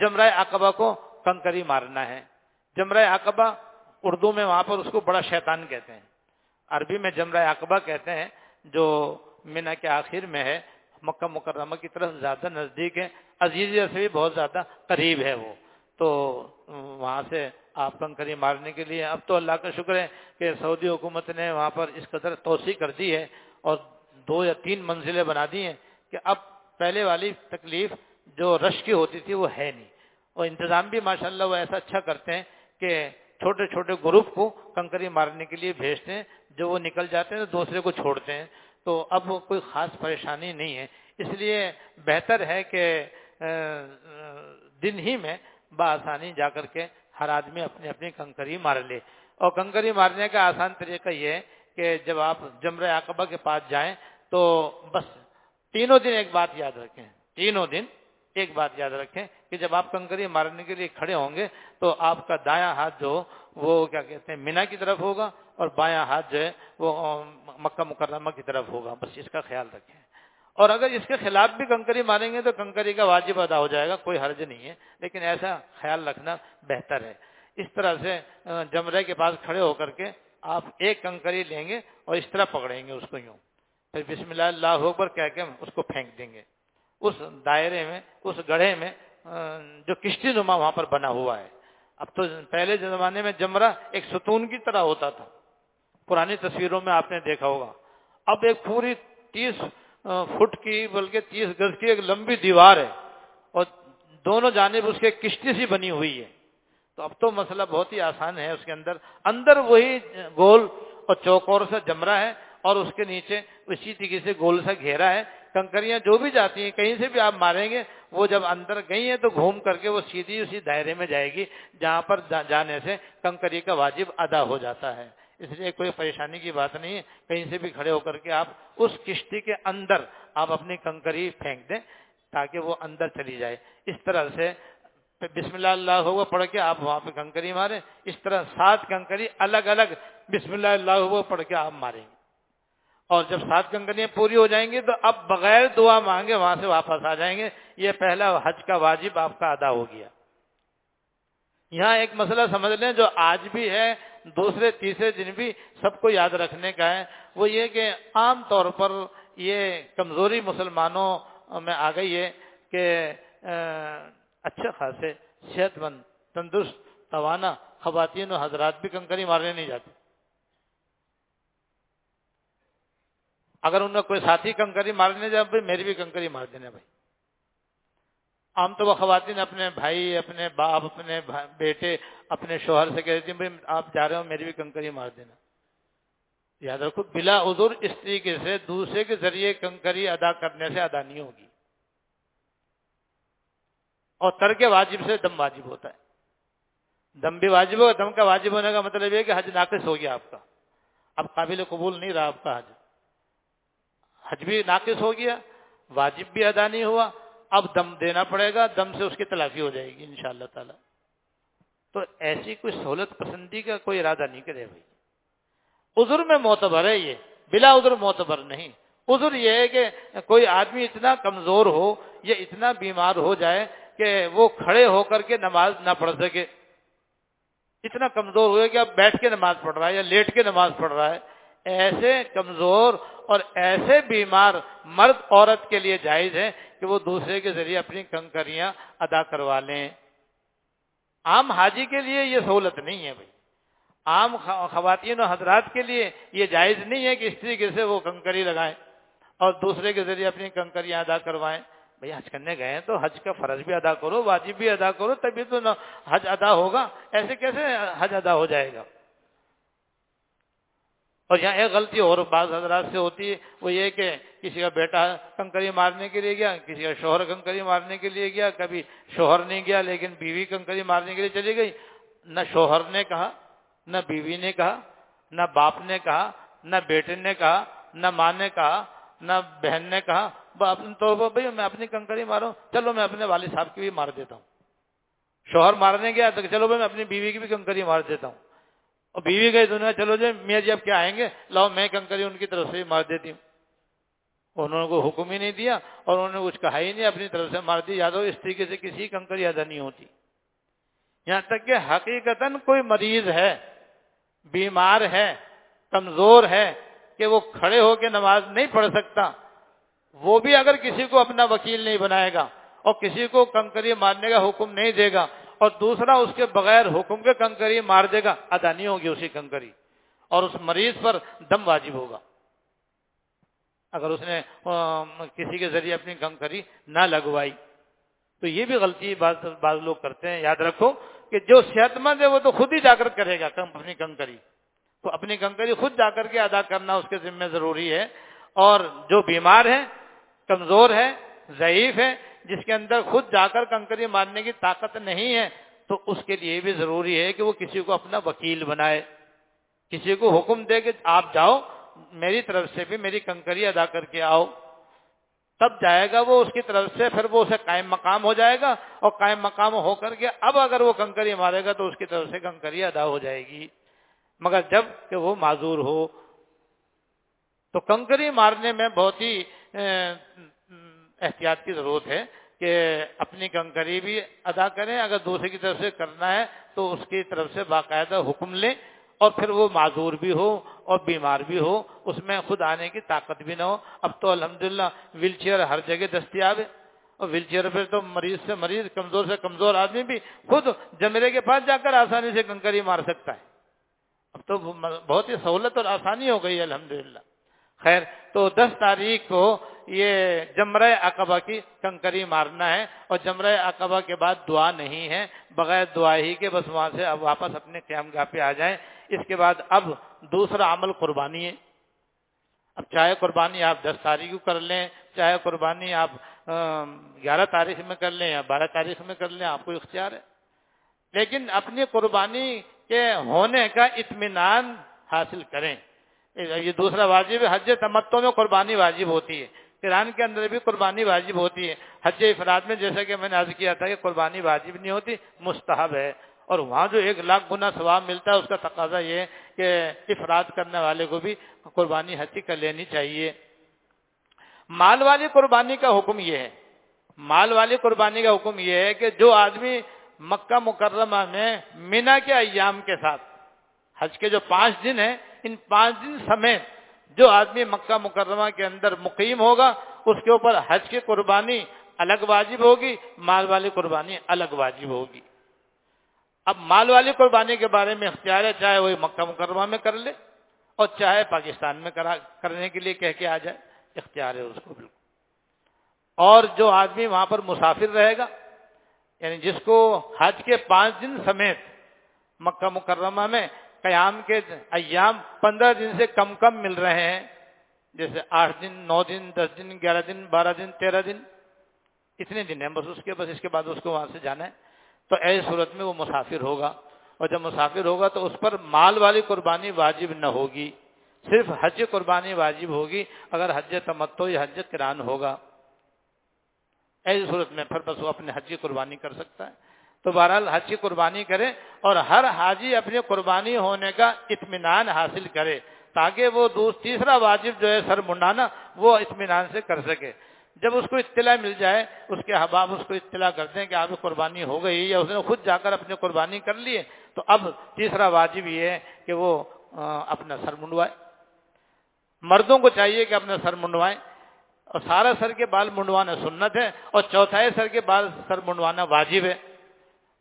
جمرہ اقبا کو کنکری مارنا ہے۔ جمرہ اقبا اردو میں وہاں پر اس کو بڑا شیطان کہتے ہیں۔ عربی میں جمرہ اقبا کہتے ہیں، جو مینا کے آخر میں ہے۔ مکہ مکرمہ کی طرف زیادہ نزدیک ہے۔ عزیز سے بھی بہت زیادہ قریب ہے وہ۔ تو وہاں سے آپ کنکری مارنے کے لیے۔ اب تو اللہ کا شکر ہے کہ سعودی حکومت نے وہاں پر اس قدر توسیع کر دی ہے اور دو یا تین منزلیں بنا دی ہیں کہ اب پہلے والی تکلیف جو رش کی ہوتی تھی وہ ہے نہیں۔ اور انتظام بھی ماشاءاللہ وہ ایسا اچھا کرتے ہیں کہ چھوٹے چھوٹے گروپ کو کنکری مارنے کے لیے بھیجتے ہیں۔ جو وہ نکل جاتے ہیں تو دوسرے کو چھوڑتے ہیں۔ تو اب کوئی خاص پریشانی نہیں ہے۔ اس لیے بہتر ہے کہ دن ہی میں بآسانی جا کر کے ہر آدمی اپنی اپنی کنکری مار لے۔ اور کنکری مارنے کا آسان طریقہ یہ ہے کہ جب آپ جمر عقبہ کے پاس جائیں تو بس تینوں دن ایک بات یاد رکھیں۔ تینوں دن ایک بات یاد رکھیں کہ جب آپ کنکری مارنے کے لیے کھڑے ہوں گے تو آپ کا دایاں ہاتھ جو وہ کیا کہتے ہیں، مینا کی طرف ہوگا اور بایاں ہاتھ جو ہے وہ مکہ مکرمہ کی طرف ہوگا۔ بس اس کا خیال رکھیں۔ اور اگر اس کے خلاف بھی کنکری ماریں گے تو کنکری کا واجب ادا ہو جائے گا، کوئی حرج نہیں ہے، لیکن ایسا خیال رکھنا بہتر ہے۔ اس طرح سے جمرے کے پاس کھڑے ہو کر کے آپ ایک کنکری لیں گے اور اس طرح پکڑیں گے اس کو یوں۔ پھر بسم اللہ اللہ اکبر کہہ کے اس کو پھینک دیں گے۔ اس دائرے میں، اس گڑھے میں جو کشتی نما وہاں پر بنا ہوا ہے۔ اب تو پہلے زمانے میں جمرہ ایک ستون کی طرح ہوتا تھا۔ پرانی تصویروں میں آپ نے دیکھا ہوگا۔ اب ایک پوری تیس فٹ کی بلکہ تیس گز کی ایک لمبی دیوار ہے اور دونوں جانب اس کے کشتی سی بنی ہوئی ہے۔ تو اب تو مسئلہ بہت ہی آسان ہے اس کے اندر۔ اندر وہی گول اور چوکور سے جمرا ہے اور اس کے نیچے اسی طریقے سے گول سے گھیرا ہے۔ کنکریاں جو بھی جاتی ہیں، کہیں سے بھی آپ ماریں گے، وہ جب اندر گئی ہیں تو گھوم کر کے وہ سیدھی اسی دائرے میں جائے گی جہاں پر جانے سے کنکری کا واجب ادا ہو جاتا ہے۔ اس لیے کوئی پریشانی کی بات نہیں ہے۔ کہیں سے بھی کھڑے ہو کر کے آپ اس کشتی کے اندر آپ اپنی کنکری پھینک دیں تاکہ وہ اندر چلی جائے۔ اس طرح سے بسم اللہ اللہ ہوا پڑھ کے آپ وہاں پہ کنکری ماریں۔ اس طرح سات کنکری الگ الگ بسم اللہ اللہ ہوا پڑھ کے آپ ماریں گے۔ اور جب سات کنکریاں پوری ہو جائیں گی تو اب بغیر دعا مانگے وہاں سے واپس آ جائیں گے۔ یہ پہلا حج کا واجب آپ کا ادا ہو گیا۔ یہاں ایک مسئلہ سمجھ لیں جو آج بھی ہے۔ دوسرے، تیسرے دن بھی سب کو یاد رکھنے کا ہے۔ وہ یہ کہ عام طور پر یہ کمزوری مسلمانوں میں آ گئی ہے کہ اچھے خاصے صحت مند تندرست، توانا، خواتین و حضرات بھی کنکری مارنے نہیں جاتے۔ اگر ان میں کوئی ساتھی کنکری مارنے جائے، بھائی میری بھی کنکری مار دینا بھائی۔ عام تو وہ خواتین اپنے بھائی، اپنے باپ، اپنے بیٹے، اپنے شوہر سے کہتی ہیں، بھائی، آپ جا رہے ہو، میری بھی کنکری مار دینا۔ یاد رکھو، بلا عذر اس طریقے سے دوسرے کے ذریعے کنکری ادا کرنے سے ادا نہیں ہوگی۔ اور ترک واجب سے دم واجب ہوتا ہے۔ دم بھی واجب ہوگا، دم کا واجب ہونے کا مطلب یہ کہ حج ناقص ہو گیا آپ کا۔ اب قابل قبول نہیں رہا آپ کا حج۔ حج بھی ناقص ہو گیا، واجب بھی ادا نہیں ہوا۔ اب دم دینا پڑے گا، دم سے اس کی تلافی ہو جائے گی ان شاء اللہ تعالی۔ تو ایسی کوئی سہولت پسندی کا کوئی ارادہ نہیں کرے بھائی۔ عذر میں معتبر ہے یہ، بلا عذر معتبر نہیں۔ عذر یہ ہے کہ کوئی آدمی اتنا کمزور ہو یا اتنا بیمار ہو جائے کہ وہ کھڑے ہو کر کے نماز نہ پڑھ سکے۔ اتنا کمزور ہوئے کہ اب بیٹھ کے نماز پڑھ رہا ہے یا لیٹ کے نماز پڑھ رہا ہے۔ ایسے کمزور اور ایسے بیمار مرد عورت کے لیے جائز ہے کہ وہ دوسرے کے ذریعے اپنی کنکریاں ادا کروا لیں۔ عام حاجی کے لیے یہ سہولت نہیں ہے بھائی۔ عام خواتین و حضرات کے لیے یہ جائز نہیں ہے کہ اس طریقے سے وہ کنکری لگائیں اور دوسرے کے ذریعے اپنی کنکریاں ادا کروائیں۔ بھائی حج کرنے گئے ہیں تو حج کا فرض بھی ادا کرو، واجب بھی ادا کرو، تبھی تو حج ادا ہوگا۔ ایسے کیسے حج ادا ہو جائے گا؟ اور یہاں ایک غلطی اور بعض حضرات سے ہوتی ہے، وہ یہ کہ کسی کا بیٹا کنکری مارنے کے لیے گیا، کسی کا شوہر کنکری مارنے کے لیے گیا، کبھی شوہر نہیں گیا لیکن بیوی کنکری مارنے کے لیے چلی گئی۔ نہ شوہر نے کہا، نہ بیوی نے کہا، نہ باپ نے کہا، نہ بیٹے نے کہا، نہ ماں نے کہا، نہ بہن نے کہا اپنے طور پر بھائی میں اپنی کنکری ماروں، چلو میں اپنے والد صاحب کی بھی مار دیتا ہوں۔ شوہر مارنے گیا تو چلو بھائی میں اپنی بیوی کی بھی کنکری مار دیتا ہوں۔ اور بیوی گئی دنیا چلو جو میاں جی اب کیا آئیں گے؟ لاؤ، میں کنکری ان کی طرف سے مار دیتی ہوں۔ انہوں نے کوئی حکم ہی نہیں دیا اور انہوں نے کچھ کہا ہی نہیں، اپنی طرف سے مار دی۔ یاد ہو، اس طریقے سے کسی کنکری ادا نہیں ہوتی۔ یہاں تک کہ حقیقت کوئی مریض ہے، بیمار ہے، کمزور ہے، کہ وہ کھڑے ہو کے نماز نہیں پڑھ سکتا، وہ بھی اگر کسی کو اپنا وکیل نہیں بنائے گا اور کسی کو کنکری مارنے کا حکم نہیں دے گا اور دوسرا اس کے بغیر حکم کے کنکری مار دے گا، ادا نہیں ہوگی اسی کنکری، اور اس مریض پر دم واجب ہوگا۔ اگر اس نے کسی کے ذریعے اپنی کنکری نہ لگوائی، تو یہ بھی غلطی بعض لوگ کرتے ہیں۔ یاد رکھو کہ جو صحت مند ہے وہ تو خود ہی جا کر کرے گا اپنی کنکری۔ تو اپنی کنکری خود جا کر کے ادا کرنا اس کے ذمہ ضروری ہے۔ اور جو بیمار ہے کمزور ہے ضعیف ہے جس کے اندر خود جا کر کنکری مارنے کی طاقت نہیں ہے، تو اس کے لیے بھی ضروری ہے کہ وہ کسی کو اپنا وکیل بنائے۔ کسی کو حکم دے کہ آپ جاؤ، میری طرف سے بھی میری کنکری ادا کر کے آؤ۔ تب جائے گا وہ اس کی طرف سے، پھر وہ اسے قائم مقام ہو جائے گا اور قائم مقام ہو کر کے اب اگر وہ کنکری مارے گا تو اس کی طرف سے کنکری ادا ہو جائے گی۔ مگر جبکہ وہ معذور ہو، تو کنکری مارنے میں بہت ہی احتیاط کی ضرورت ہے کہ اپنی کنکری بھی ادا کریں۔ اگر دوسرے کی طرف سے کرنا ہے تو اس کی طرف سے باقاعدہ حکم لیں اور پھر وہ معذور بھی ہو اور بیمار بھی ہو اس میں خود آنے کی طاقت بھی نہ ہو۔ اب تو الحمدللہ ویل چیئر ہر جگہ دستیاب ہے۔ اور ویل چیئر پہ تو مریض سے مریض، کمزور سے کمزور آدمی بھی خود جمرے کے پاس جا کر آسانی سے کنکری مار سکتا ہے۔ اب تو بہت ہی سہولت اور آسانی ہو گئی ہے الحمدللہ۔ خیر، تو دس تاریخ کو یہ جمرہ اقبا کی کنکری مارنا ہے اور جمرہ اقبا کے بعد دعا نہیں ہے، بغیر دعا ہی کے بس وہاں سے اب واپس اپنے قیام گاہ پہ آ جائیں۔ اس کے بعد اب دوسرا عمل قربانی ہے۔ اب چاہے قربانی آپ دس تاریخ کو کر لیں، چاہے قربانی آپ گیارہ تاریخ میں کر لیں یا بارہ تاریخ میں کر لیں، آپ کو اختیار ہے۔ لیکن اپنی قربانی کے ہونے کا اطمینان حاصل کریں۔ یہ دوسرا واجب حج تمتوں میں قربانی واجب ہوتی ہے۔ ایران کے اندر بھی قربانی واجب ہوتی ہے۔ حج افراد میں جیسا کہ میں نے عرض کیا تھا کہ قربانی واجب نہیں ہوتی، مستحب ہے۔ اور وہاں جو ایک لاکھ گنا ثواب ملتا ہے، اس کا تقاضا یہ ہے کہ افراد کرنے والے کو بھی قربانی حجی کر لینی چاہیے۔ مال والی قربانی کا حکم یہ ہے۔ مال والی قربانی کا حکم یہ ہے کہ جو آدمی مکہ مکرمہ میں مینا کے ایام کے ساتھ، حج کے جو پانچ دن ہیں ان پانچ دن سمیت جو آدمی مکہ مکرمہ کے اندر مقیم ہوگا، اس کے اوپر حج کی قربانی الگ واجب ہوگی، مال والی قربانی الگ واجب ہوگی۔ اب مال والی قربانی کے بارے میں اختیار ہے، چاہے وہ مکہ مکرمہ میں کر لے اور چاہے پاکستان میں کرنے کے لیے کہہ کے آ جائے، اختیار ہے اس کو بالکل۔ اور جو آدمی وہاں پر مسافر رہے گا یعنی جس کو حج کے پانچ دن سمیت مکہ مکرمہ میں قیام کے ایام پندرہ دن سے کم کم مل رہے ہیں۔ جیسے آٹھ دن، نو دن، دس دن، گیارہ دن، بارہ دن، تیرہ دن۔ اتنے دن ہیں بس اس کے، بس اس کے بعد اس کو وہاں سے جانا ہے۔ تو ایسی صورت میں وہ مسافر ہوگا۔ اور جب مسافر ہوگا تو اس پر مال والی قربانی واجب نہ ہوگی۔ صرف حج قربانی واجب ہوگی۔ اگر حج تمتو یا حج کران ہوگا۔ ایسی صورت میں پھر بس وہ اپنے حج کی قربانی کر سکتا ہے۔ تو بہرحال حج کی قربانی کرے اور ہر حاجی اپنی قربانی ہونے کا اطمینان حاصل کرے تاکہ وہ تیسرا واجب جو ہے سر منڈانا وہ اطمینان سے کر سکے۔ جب اس کو اطلاع مل جائے، اس کے حباب اس کو اطلاع کرتے ہیں کہ آپ کی قربانی ہو گئی یا اس نے خود جا کر اپنی قربانی کر لیے تو اب تیسرا واجب یہ ہے کہ وہ اپنا سر منڈوائے۔ مردوں کو چاہیے کہ اپنا سر منڈوائیں۔ اور سارا سر کے بال منڈوانا سنت ہے اور چوتھائی سر کے بال سر منڈوانا واجب ہے۔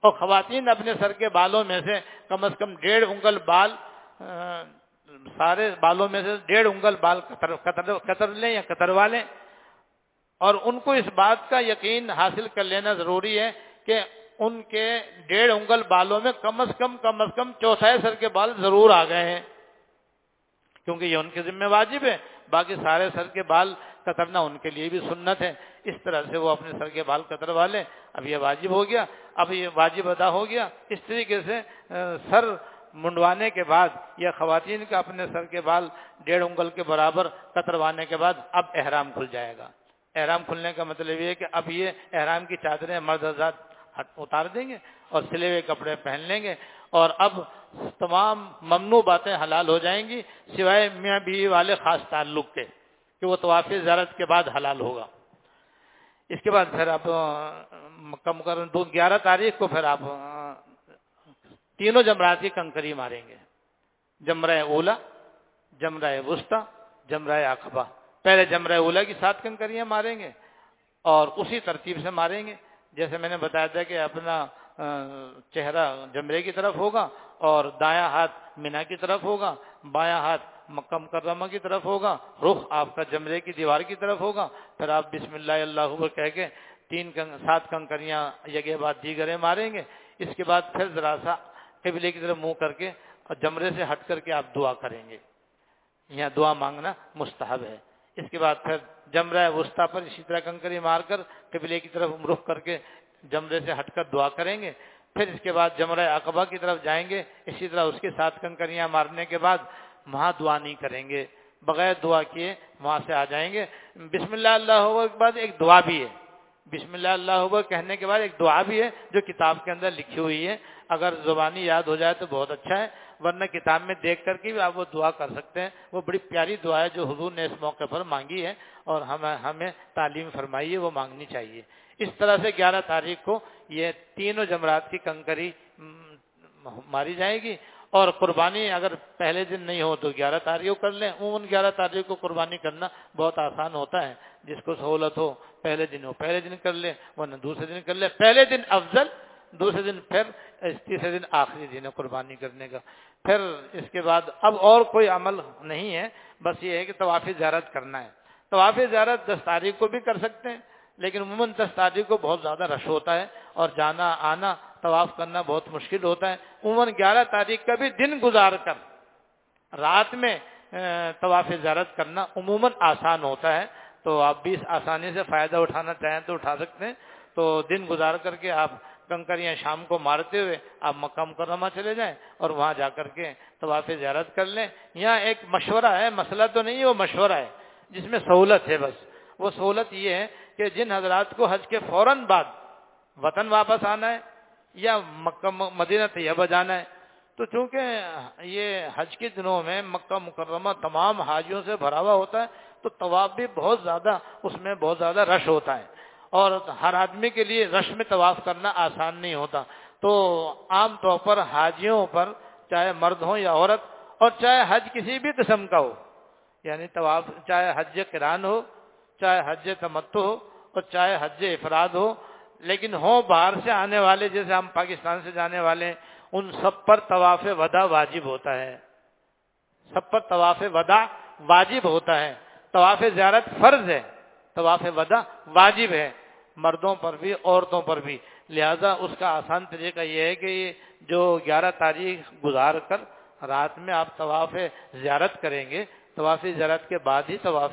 اور خواتین اپنے سر کے بالوں میں سے کم از کم ڈیڑھ انگل بال سارے بالوں میں سے ڈیڑھ انگل بال قطر لیں یا کتروا لیں۔ اور ان کو اس بات کا یقین حاصل کر لینا ضروری ہے کہ ان کے ڈیڑھ انگل بالوں میں کم از کم کم از کم چوتھائی سر کے بال ضرور آ گئے ہیں۔ کیونکہ یہ ان کے ذمہ واجب ہے، باقی سارے سر کے بال کترنا ان کے لیے بھی سنت ہے۔ اس طرح سے وہ اپنے سر کے بال کتروا لیں اب یہ واجب ہو گیا، اب یہ واجب ادا ہو گیا۔ اس طریقے سے سر منڈوانے کے بعد یا خواتین کا اپنے سر کے بال ڈیڑھ انگل کے برابر کتروانے کے بعد اب احرام کھل جائے گا۔ احرام کھلنے کا مطلب یہ ہے کہ اب یہ احرام کی چادریں مرد آزاد اتار دیں گے اور سلے ہوئے کپڑے پہن لیں گے اور اب تمام ممنوع باتیں حلال ہو جائیں گی، سوائے میاں بیوی والے خاص تعلق کے۔ کہ وہ طواف زیارت کے بعد حلال ہوگا۔ اس کے بعد پھر آپ مکہ مکرم دو، گیارہ تاریخ کو پھر آپ تینوں جمرات کی کنکری ماریں گے۔ جمرہ اولا، جمرہ وسطی، جمرہ اقبا۔ پہلے جمرہ اولا کی سات کنکریاں ماریں گے اور اسی ترتیب سے ماریں گے۔ جیسے میں نے بتایا تھا کہ اپنا چہرہ جمرے کی طرف ہوگا اور دایاں ہاتھ مینا کی طرف ہوگا۔ بایاں ہاتھ مکہ مکرمہ کی طرف ہوگا، رخ آپ کا جمرے کی دیوار کی طرف ہوگا۔ پھر آپ بسم اللہ اللہ کہہ کے تین سات کنکریاں یگے بعد دیگرے ماریں گے۔ اس کے بعد پھر ذرا سا قبلے کی طرف منہ کر کے اور جمرے سے ہٹ کر کے آپ دعا کریں گے۔ یہاں دعا مانگنا مستحب ہے۔ اس کے بعد پھر جمرہ وسطی پر اسی طرح کنکری مار کر قبلے کی طرف رخ کر کے جمرے سے ہٹ کر دعا کریں گے۔ پھر اس کے بعد جمرہ اقبا کی طرف جائیں گے۔ اسی طرح اس کے ساتھ کنکریاں مارنے کے بعد وہاں دعا نہیں کریں گے، بغیر دعا کیے وہاں سے آ جائیں گے۔ بسم اللہ اللہ کے بعد ایک دعا بھی ہے۔ بسم اللہ اللہ کہنے کے بعد ایک دعا بھی ہے جو کتاب کے اندر لکھی ہوئی ہے۔ اگر زبانی یاد ہو جائے تو بہت اچھا ہے، ورنہ کتاب میں دیکھ کر کے بھی آپ وہ دعا کر سکتے ہیں۔ وہ بڑی پیاری دعا ہے جو حضور نے اس موقع پر مانگی ہے اور ہمیں ہمیں تعلیم فرمائی ہے، وہ مانگنی چاہیے۔ اس طرح سے گیارہ تاریخ کو یہ تینوں جمرات کی کنکری ماری جائے گی اور قربانی اگر پہلے دن نہیں ہو تو گیارہ تاریخ کر لیں۔ عموماً گیارہ تاریخ کو قربانی کرنا بہت آسان ہوتا ہے۔ جس کو سہولت ہو، پہلے دن ہو، پہلے دن کر لے ورنہ دوسرے دن کر لے پہلے دن افضل، دوسرے دن پھر تیسرے دن آخری دن ہے قربانی کرنے کا۔ پھر اس کے بعد اب اور کوئی عمل نہیں ہے، بس یہ ہے کہ طواف زیارت کرنا ہے۔ طواف زیارت دس تاریخ کو بھی کر سکتے ہیں، لیکن عموماً دس تاریخ کو بہت زیادہ رش ہوتا ہے اور جانا، آنا طواف کرنا بہت مشکل ہوتا ہے۔ عموماً گیارہ تاریخ کا بھی دن گزار کر رات میں طواف زیارت کرنا عموماً آسان ہوتا ہے۔ تو آپ بھی آسانی سے فائدہ اٹھانا چاہیں تو اٹھا سکتے ہیں۔ تو دن گزار کر کے آپ کنکریاں شام کو مارتے ہوئے آپ مکہ مکرمہ چلے جائیں اور وہاں جا کر کے طواف زیارت کر لیں۔ یہاں ایک مشورہ ہے، مسئلہ تو نہیں ہے وہ مشورہ ہے۔ جس میں سہولت ہے بس۔ وہ سہولت یہ ہے کہ جن حضرات کو حج کے فوراً بعد وطن واپس آنا ہے یا مکہ مدینہ طیبہ جانا ہے۔ تو چونکہ یہ حج کے دنوں میں مکہ مکرمہ تمام حاجیوں سے بھرا ہوا ہوتا ہے، تو طواف بھی بہت زیادہ، اس میں بہت زیادہ رش ہوتا ہے۔ اور ہر آدمی کے لیے رش میں طواف کرنا آسان نہیں ہوتا۔ تو عام طور پر حاجیوں پر، چاہے مرد ہو یا عورت، اور چاہے حج کسی بھی قسم کا ہو یعنی طواف، چاہے حج کران ہو، چاہے حج تمتو ہو، اور چاہے حج افراد ہو لیکن ہو باہر سے آنے والے، جیسے ہم پاکستان سے جانے والے ان سب پر طواف ودا واجب ہوتا ہے۔ سب پر طواف ودا واجب ہوتا ہے۔ طواف زیارت فرض ہے۔ طواف ودا واجب ہے۔ مردوں پر بھی، عورتوں پر بھی۔ لہذا اس کا آسان طریقہ یہ ہے کہ جو گیارہ تاریخ گزار کر رات میں آپ طواف زیارت کریں گے، طواف زیارت کے بعد ہی طواف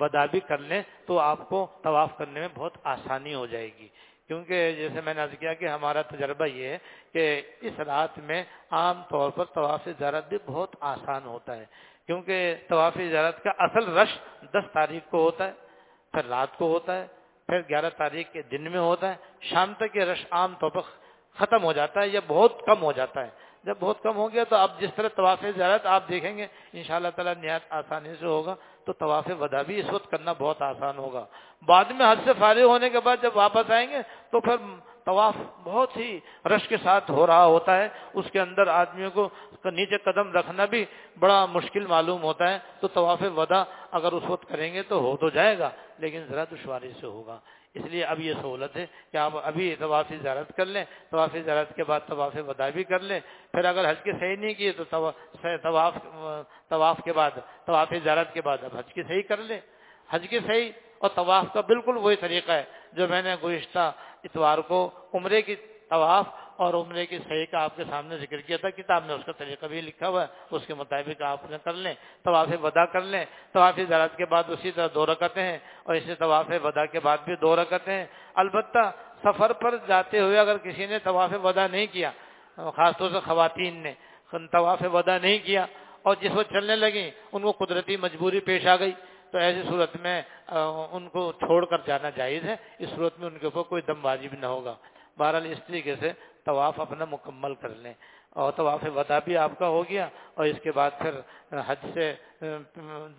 ودا بھی کر لیں، تو آپ کو طواف کرنے میں بہت آسانی ہو جائے گی۔ کیونکہ جیسے میں نے عرض کیا کہ ہمارا تجربہ یہ ہے کہ اس رات میں عام طور پر طواف زیارت بھی بہت آسان ہوتا ہے، کیونکہ طواف زیارت کا اصل رش دس تاریخ کو ہوتا ہے، پھر رات کو ہوتا ہے، پھر گیارہ تاریخ کے دن میں ہوتا ہے، شام تک یہ رش عام طور پر ختم ہو جاتا ہے یا بہت کم ہو جاتا ہے۔ جب بہت کم ہو گیا تو اب جس طرح طواف زیارت آپ دیکھیں گے ان شاء اللہ تعالیٰ نہایت آسانی سے ہوگا۔ تو طواف ودا بھی اس وقت کرنا بہت آسان ہوگا۔ بعد میں حد سے فارغ ہونے کے بعد جب واپس آئیں گے تو پھر طواف بہت ہی رش کے ساتھ ہو رہا ہوتا ہے۔ اس کے اندر آدمیوں کو نیچے قدم رکھنا بھی بڑا مشکل معلوم ہوتا ہے۔ تو طواف ودا اگر اس وقت کریں گے تو ہو تو جائے گا، لیکن ذرا دشواری سے ہوگا۔ اس لیے اب یہ سہولت ہے کہ آپ ابھی طواف زیارت کر لیں، طواف زیارت کے بعد طواف ودا بھی کر لیں، پھر اگر حج کی صحیح نہیں کی تو طواف طواف کے بعد، طواف زیارت کے بعد اب حج کی صحیح کر لیں۔ حج کی صحیح اور طواف کا بالکل وہی طریقہ ہے جو میں نے گزشتہ اتوار کو عمرے کی طواف اور عمرے کی صحیح کا آپ کے سامنے ذکر کیا تھا، کتاب میں اس کا طریقہ بھی لکھا ہوا ہے، اس کے مطابق آپ نے کر لیں، طواف ودا کر لیں۔ طواف زراعت کے بعد اسی طرح دو رکعتیں ہیں اور اسی طواف ودا کے بعد بھی دو رکعتیں ہیں۔ البتہ سفر پر جاتے ہوئے اگر کسی نے طواف ودا نہیں کیا، خاص طور سے خواتین نے طواف ودا نہیں کیا اور جس وقت چلنے لگیں، ان کو قدرتی مجبوری پیش آ گئی، تو ایسی صورت میں ان کو چھوڑ کر جانا جائز ہے۔ اس صورت میں ان کے اوپر کوئی دم واجب نہ ہوگا۔ بہرحال اس طریقے سے طواف اپنا مکمل کر لیں۔ اور طواف ودا بھی آپ کا ہو گیا اور اس کے بعد پھر حج سے،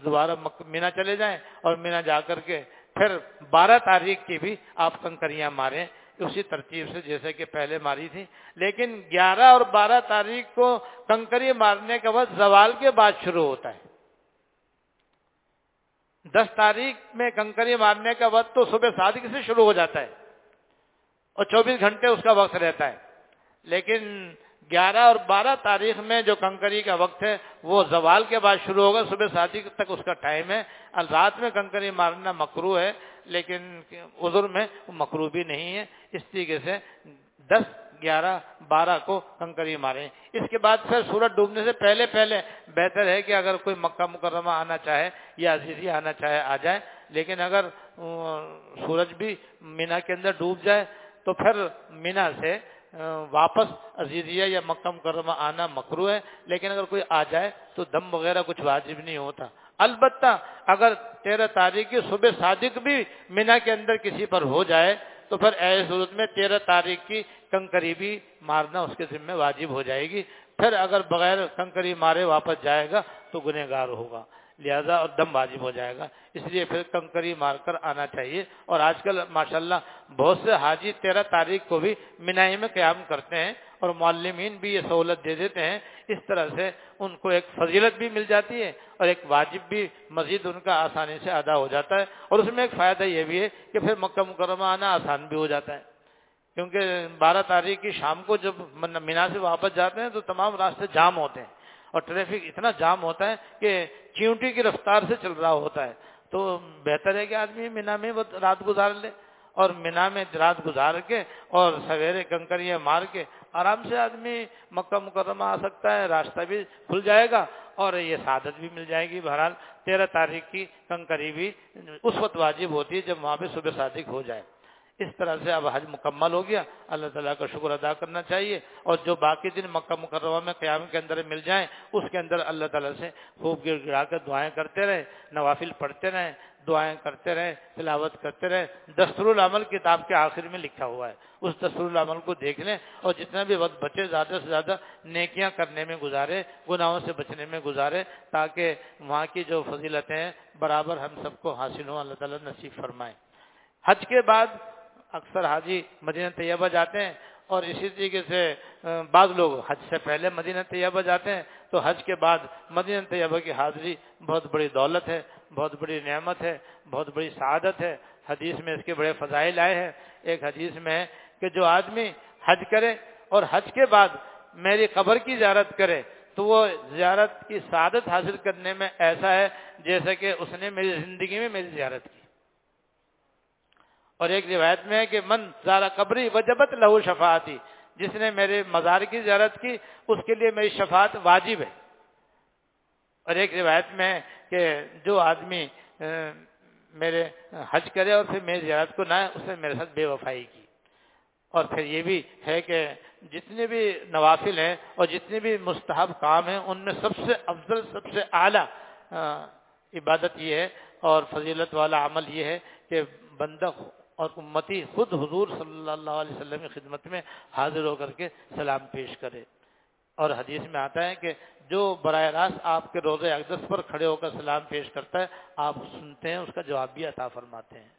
دوبارہ مینا چلے جائیں اور مینا جا کر کے پھر بارہ تاریخ کی بھی آپ کنکریاں ماریں۔ اسی ترتیب سے جیسے کہ پہلے ماری تھی۔ لیکن گیارہ اور بارہ تاریخ کو کنکری مارنے کا وقت زوال کے بعد شروع ہوتا ہے۔ دس تاریخ میں کنکری مارنے کا وقت تو صبح سادگی سے شروع ہو جاتا ہے۔ اور چوبیس گھنٹے اس کا وقت رہتا ہے۔ لیکن گیارہ اور بارہ تاریخ میں جو کنکری کا وقت ہے، وہ زوال کے بعد شروع ہوگا، صبح ساتھی تک اس کا ٹائم ہے۔ رات میں کنکری مارنا مکرو ہے، لیکن عذر میں مکرو بھی نہیں ہے۔ اس طریقے سے دس، گیارہ، بارہ کو کنکری ماریں۔ اس کے بعد پھر سورج ڈوبنے سے پہلے پہلے بہتر ہے کہ اگر کوئی مکہ مکرمہ آنا چاہے یا عزیزی آنا چاہے، آ جائے۔ لیکن اگر سورج بھی مینا کے اندر ڈوب جائے تو پھر مینا سے واپس عزیزیہ یا مکہ مکرمہ آنا مکرو ہے، لیکن اگر کوئی آ جائے تو دم وغیرہ کچھ واجب نہیں ہوتا۔ البتہ اگر تیرہ تاریخ کی صبح صادق بھی مینا کے اندر کسی پر ہو جائے، تو پھر ایسے صورت میں تیرہ تاریخ کی کنکری بھی مارنا اس کے ذمہ واجب ہو جائے گی۔ پھر اگر بغیر کنکری مارے واپس جائے گا تو گنہ گار ہوگا۔ لہذا اور دم واجب ہو جائے گا۔ اس لیے پھر کنکری مار کر آنا چاہیے۔ اور آج کل ماشاءاللہ بہت سے حاجی تیرہ تاریخ کو بھی منائی میں قیام کرتے ہیں اور معلمین بھی یہ سہولت دے دیتے ہیں۔ اس طرح سے ان کو ایک فضیلت بھی مل جاتی ہے اور ایک واجب بھی مزید ان کا آسانی سے ادا ہو جاتا ہے۔ اور اس میں ایک فائدہ یہ بھی ہے کہ پھر مکہ مکرمہ آنا آسان بھی ہو جاتا ہے۔ کیونکہ بارہ تاریخ کی شام کو جب مینا سے واپس جاتے ہیں تو تمام راستے جام ہوتے ہیں۔ اور ٹریفک اتنا جام ہوتا ہے کہ چیونٹی کی رفتار سے چل رہا ہوتا ہے۔ تو بہتر ہے کہ آدمی مینا میں رات گزار لے اور مینا میں رات گزار کے اور سویرے کنکریاں مار کے آرام سے آدمی مکہ مکرمہ آ سکتا ہے، راستہ بھی کھل جائے گا اور یہ سعادت بھی مل جائے گی۔ بہرحال تیرہ تاریخ کی کنکری بھی اس وقت واجب ہوتی ہے جب وہاں پہ صبح صادق ہو جائے۔ اس طرح سے اب حج مکمل ہو گیا۔ اللہ تعالیٰ کا شکر ادا کرنا چاہیے۔ اور جو باقی دن مکہ مکرمہ میں قیام کے اندر مل جائیں، اس کے اندر اللہ تعالیٰ سے خوب گر گرا کر دعائیں کرتے رہیں، نوافل پڑھتے رہیں، دعائیں کرتے رہیں، تلاوت کرتے رہیں۔ دستور العمل کتاب کے آخر میں لکھا ہوا ہے۔ اس دستور العمل کو دیکھ لیں اور جتنا بھی وقت بچے، زیادہ سے زیادہ نیکیاں کرنے میں گزارے، گناہوں سے بچنے میں گزارے، تاکہ وہاں کی جو فضیلتیں ہیں، برابر ہم سب کو حاصل ہوں، اللہ تعالیٰ نصیب فرمائیں حج کے بعد اکثر حاجی مدینہ طیبہ جاتے ہیں اور اسی طریقے سے بعض لوگ حج سے پہلے مدینہ طیبہ جاتے ہیں تو حج کے بعد مدینہ طیبہ کی حاضری بہت بڑی دولت ہے، بہت بڑی نعمت ہے، بہت بڑی سعادت ہے۔ حدیث میں اس کے بڑے فضائل آئے ہیں۔ ایک حدیث میں ہے کہ جو آدمی حج کرے اور حج کے بعد میری قبر کی زیارت کرے تو وہ زیارت کی سعادت حاصل کرنے میں ایسا ہے جیسے کہ اس نے میری زندگی میں میری زیارت کی۔ اور ایک روایت میں ہے کہ من زارا قبری وجبت لہو شفاعتی، جس نے میرے مزار کی زیارت کی، اس کے لیے میری شفاعت واجب ہے۔ اور ایک روایت میں ہے کہ کہ جو آدمی میرے حج کرے اور پھر میری زیارت کو نہ اس نے میرے ساتھ بے وفائی کی۔ اور پھر یہ بھی ہے کہ جتنے بھی نوافل ہیں اور جتنے بھی مستحب کام ہیں، ان میں سب سے افضل، سب سے اعلیٰ عبادت یہ ہے۔ اور فضیلت والا عمل یہ ہے کہ بندہ اور امتی خود حضور صلی اللہ علیہ وسلم کی خدمت میں حاضر ہو کر کے سلام پیش کرے۔ اور حدیث میں آتا ہے کہ جو براہ راست آپ کے روزے اقدس پر کھڑے ہو کر سلام پیش کرتا ہے، آپ سنتے ہیں، اس کا جواب بھی عطا فرماتے ہیں۔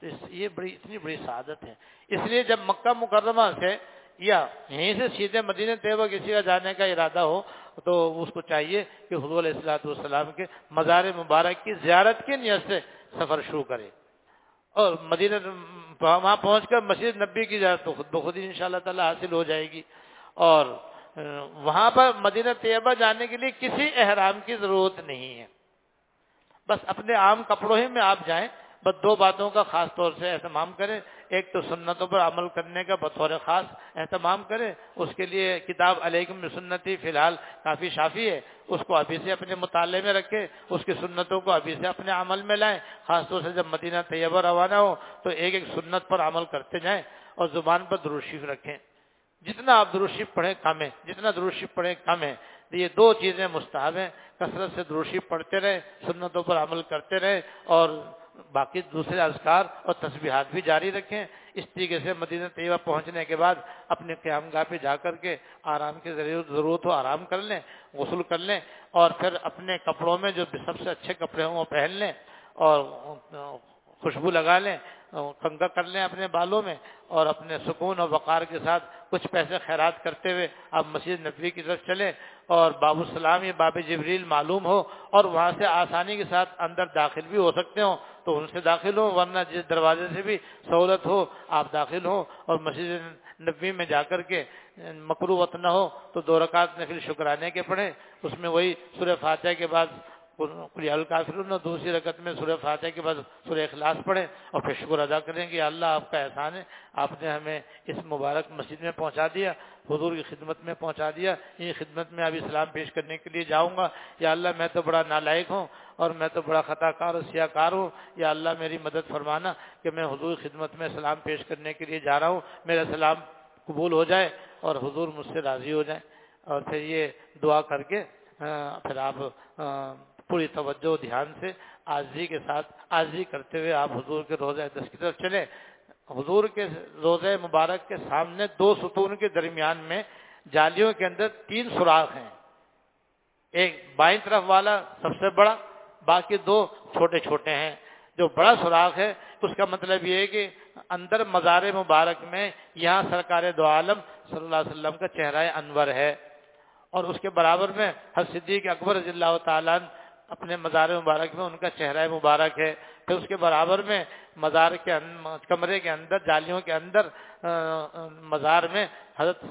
تو اس، یہ بڑی، اتنی بڑی سعادت ہے۔ اس لیے جب مکہ مکرمہ سے یا یہیں سے سیدھے مدینہ طیبہ کسی کا جانے کا ارادہ ہو، تو اس کو چاہیے کہ حضور علیہ السلاۃ والسلام کے مزار مبارک کی زیارت کی نیت سے سفر شروع کرے۔ اور مدینہ وہاں پہنچ کر مسجد نبی کی زیارت تو خود بخود ان شاء اللہ تعالیٰ حاصل ہو جائے گی اور وہاں پر مدینہ طیبہ جانے کے لیے کسی احرام کی ضرورت نہیں ہے۔ بس اپنے عام کپڑوں ہی میں آپ جائیں، بس دو باتوں کا خاص طور سے اہتمام کریں۔ ایک تو سنتوں پر عمل کرنے کا بطور خاص اہتمام کریں اس کے لیے کتاب علیکم سنتی فی الحال کافی شافی ہے، اس کو ابھی سے اپنے مطالعے میں رکھیں اس کی سنتوں کو ابھی سے اپنے عمل میں لائیں، خاص طور سے جب مدینہ طیبہ روانہ ہو تو ایک ایک سنت پر عمل کرتے جائیں اور زبان پر دروشیف رکھیں۔ جتنا آپ دروشیف پڑھیں کم ہے، جتنا دروشیف پڑھیں کم ہے۔ یہ دو چیزیں مستحب ہیں، کثرت سے دروشیف پڑھتے رہے، سنتوں پر عمل کرتے رہے اور باقی دوسرے اذکار اور تسبیحات بھی جاری رکھیں۔ اس طریقے سے مدینہ طیبہ پہنچنے کے بعد اپنے قیام گاہ پہ جا کر کے آرام کی ضرورت ہو، آرام کر لیں، غسل کر لیں اور پھر اپنے کپڑوں میں جو سب سے اچھے کپڑے ہوں وہ پہن لیں اور خوشبو لگا لیں کنگا کر لیں اپنے بالوں میں اور اپنے سکون اور وقار کے ساتھ کچھ پیسے خیرات کرتے ہوئے آپ مسجد نبوی کی طرف چلیں اور باب السلام یا باب جبریل معلوم ہو اور وہاں سے آسانی کے ساتھ اندر داخل بھی ہو سکتے ہوں۔ تو ان سے داخل ہوں ورنہ جس دروازے سے بھی سہولت ہو، آپ داخل ہوں اور مسجد نبوی میں جا کر کے مکرو وط نہ ہو تو دو رکعت نفل شکرانے کے پڑھیں۔ اس میں وہی سورہ فاتحہ کے بعد الکافرون دوسری رکعت میں سورہ فاتحہ کے بعد سورہ اخلاص پڑھیں اور پھر شکر ادا کریں کہ اللہ آپ کا احسان ہے، آپ نے ہمیں اس مبارک مسجد میں پہنچا دیا، حضور کی خدمت میں پہنچا دیا، یہ خدمت میں ابھی اسلام پیش کرنے کے لیے جاؤں گا۔ یا اللہ میں تو بڑا نالائق ہوں اور میں تو بڑا خطا کار اور سیاہ کار ہوں۔ یا اللہ میری مدد فرمانا کہ میں حضور کی خدمت میں سلام پیش کرنے کے لیے جا رہا ہوں، میرا سلام قبول ہو جائے اور حضور مجھ سے راضی ہو جائے اور پھر یہ دعا کر کے پھر آپ پوری توجہ دھیان سے آجی کے ساتھ آجی کرتے ہوئے آپ حضور کے روزہ دس کی طرف چلیں۔ حضور کے روزہ مبارک کے سامنے دو ستون کے درمیان میں جالیوں کے اندر تین سوراخ ہیں۔ ایک بائیں طرف والا سب سے بڑا، باقی دو چھوٹے چھوٹے ہیں۔ جو بڑا سوراخ ہے، اس کا مطلب یہ ہے کہ اندر مزار مبارک میں یہاں سرکار دو عالم صلی اللہ علیہ وسلم کا چہرہ انور ہے۔ اور اس کے برابر میں ہر صدیق اکبر رضی اللہ تعالیٰ اپنے مزار مبارک میں، ان کا چہرہ مبارک ہے۔ پھر اس کے برابر میں مزار کے کمرے کے اندر، جالیوں کے اندر مزار میں حضرت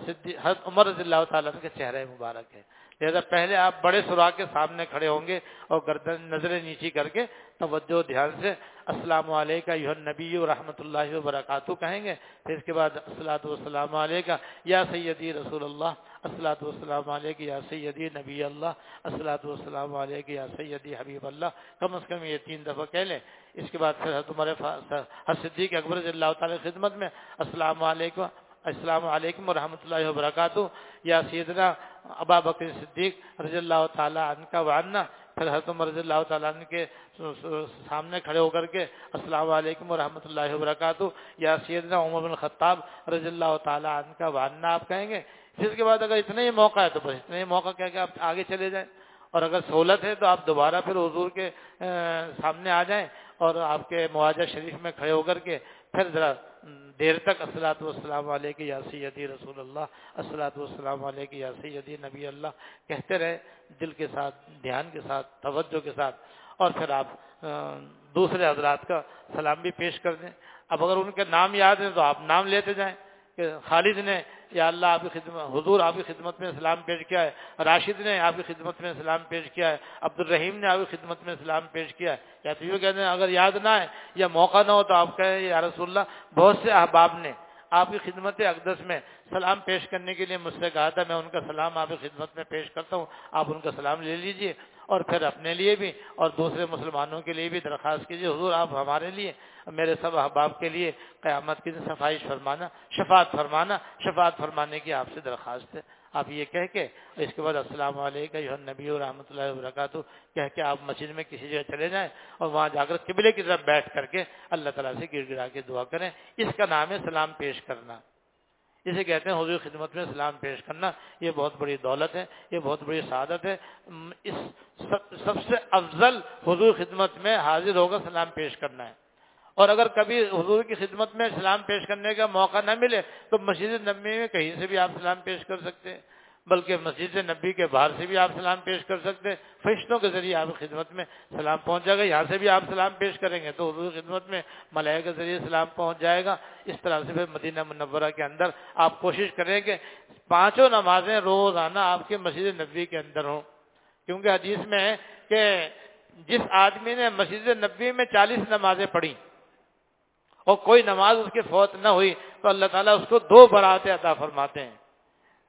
حضرت عمر رضی اللہ تعالیٰ کے چہرہ مبارک ہے۔ لہذا پہلے آپ بڑے سوراخ کے سامنے کھڑے ہوں گے اور گردن نظریں نیچی کر کے توجہ دھیان سے السلام علیکہ یو نبی و رحمۃ اللہ وبرکاتہ کہیں گے پھر اس کے بعد السلاۃ والسلام علیکہ یا سیدی رسول اللہ السلاۃ والسلام علیکہ یا سیدی نبی اللہ السلاۃ والسلام علیکہ یا سیدی حبیب اللہ کم از کم یہ تین دفعہ کہہ لیں اس کے بعد پھر تمہارے ہر صدیق اکبر رضی اللہ تعالی خدمت میں السلام علیکم السلام علیکم ورحمۃ اللہ وبرکاتہ۔ یا سیدنا ابا بکر صدیق رضی اللہ تعالیٰ عنہ کا وعنا پھر حضرت عمر رضی اللہ تعالیٰ عنہ کے سامنے کھڑے ہو کر کے السلام علیکم ورحمۃ اللہ وبرکاتہ۔ یا سیدنا عمر بن خطاب رضی اللہ تعالیٰ عنہ کا وعنا آپ کہیں گے؟ جس کے بعد اگر اتنا ہی موقع ہے تو بس اتنا ہی موقع کہہ کے آپ آگے چلے جائیں۔ اور اگر سہولت ہے تو آپ دوبارہ پھر حضور کے سامنے آ جائیں۔ اور آپ کے مواجہ شریف میں کھڑے ہو کر کے پھر ذرا دیر تک السلاۃ والسلام علیہ یا سیدی رسول اللہ السلاۃ والسلام علیہ یا سیدی نبی اللہ، کہتے رہے دل کے ساتھ، دھیان کے ساتھ، توجہ کے ساتھ۔ اور پھر آپ دوسرے حضرات کا سلام بھی پیش کر دیں۔ اب اگر ان کے نام یاد ہیں تو آپ نام لیتے جائیں۔ کہ خالد نے، یا اللہ آپ کی خدمت، حضور آپ کی خدمت میں سلام پیش کیا ہے، راشد نے آپ کی خدمت میں سلام پیش کیا ہے عبد الرحیم نے آپ کی خدمت میں سلام پیش کیا ہے۔ یا تو یہ کہتے ہیں، اگر یاد نہ ہے یا موقع نہ ہو تو آپ کہیں، یا رسول اللہ، بہت سے احباب نے آپ کی خدمت اقدس میں سلام پیش کرنے کے لیے مجھ سے کہا تھا میں ان کا سلام آپ کی خدمت میں پیش کرتا ہوں، آپ ان کا سلام لے لیجیے۔ اور پھر اپنے لیے بھی اور دوسرے مسلمانوں کے لیے بھی درخواست کیجیے، حضور آپ ہمارے لیے، میرے سب احباب کے لیے قیامت کی صفائی فرمانا، شفاعت فرمانا، شفاعت فرمانے کی آپ سے درخواست ہے۔ آپ یہ کہہ کے اس کے بعد السلام علیکم نبی و رحمۃ اللہ وبرکاتہ، کہہ کے آپ مسجد میں کسی جگہ چلے جائیں اور وہاں جا کر قبلے کی طرف بیٹھ کر کے اللہ تعالیٰ سے گر گرا کے دعا کریں۔ اس کا نام ہے سلام پیش کرنا۔ جسے کہتے ہیں حضور خدمت میں سلام پیش کرنا، یہ بہت بڑی دولت ہے، یہ بہت بڑی سعادت ہے۔ اس سب سے افضل حضور خدمت میں حاضر ہوگا سلام پیش کرنا ہے۔ اور اگر کبھی حضور کی خدمت میں سلام پیش کرنے کا موقع نہ ملے، تو مسجد نبی میں کہیں سے بھی آپ سلام پیش کر سکتے ہیں۔ بلکہ مسجد نبی کے باہر سے بھی آپ سلام پیش کر سکتے ہیں۔ فرشتوں کے ذریعے آپ خدمت میں سلام پہنچ جائے گا، یہاں سے بھی آپ سلام پیش کریں گے تو حضور خدمت میں ملائے کے ذریعے سلام پہنچ جائے گا۔ اس طرح سے پھر مدینہ منورہ کے اندر آپ کوشش کریں کہ پانچوں نمازیں روزانہ آپ کے مسجد نبی کے اندر ہوں۔ کیونکہ حدیث میں ہے کہ جس آدمی نے مسجد نبی میں چالیس نمازیں پڑھی اور کوئی نماز اس کے فوت نہ ہوئی تو اللہ تعالیٰ اس کو دو براتیں عطا فرماتے ہیں۔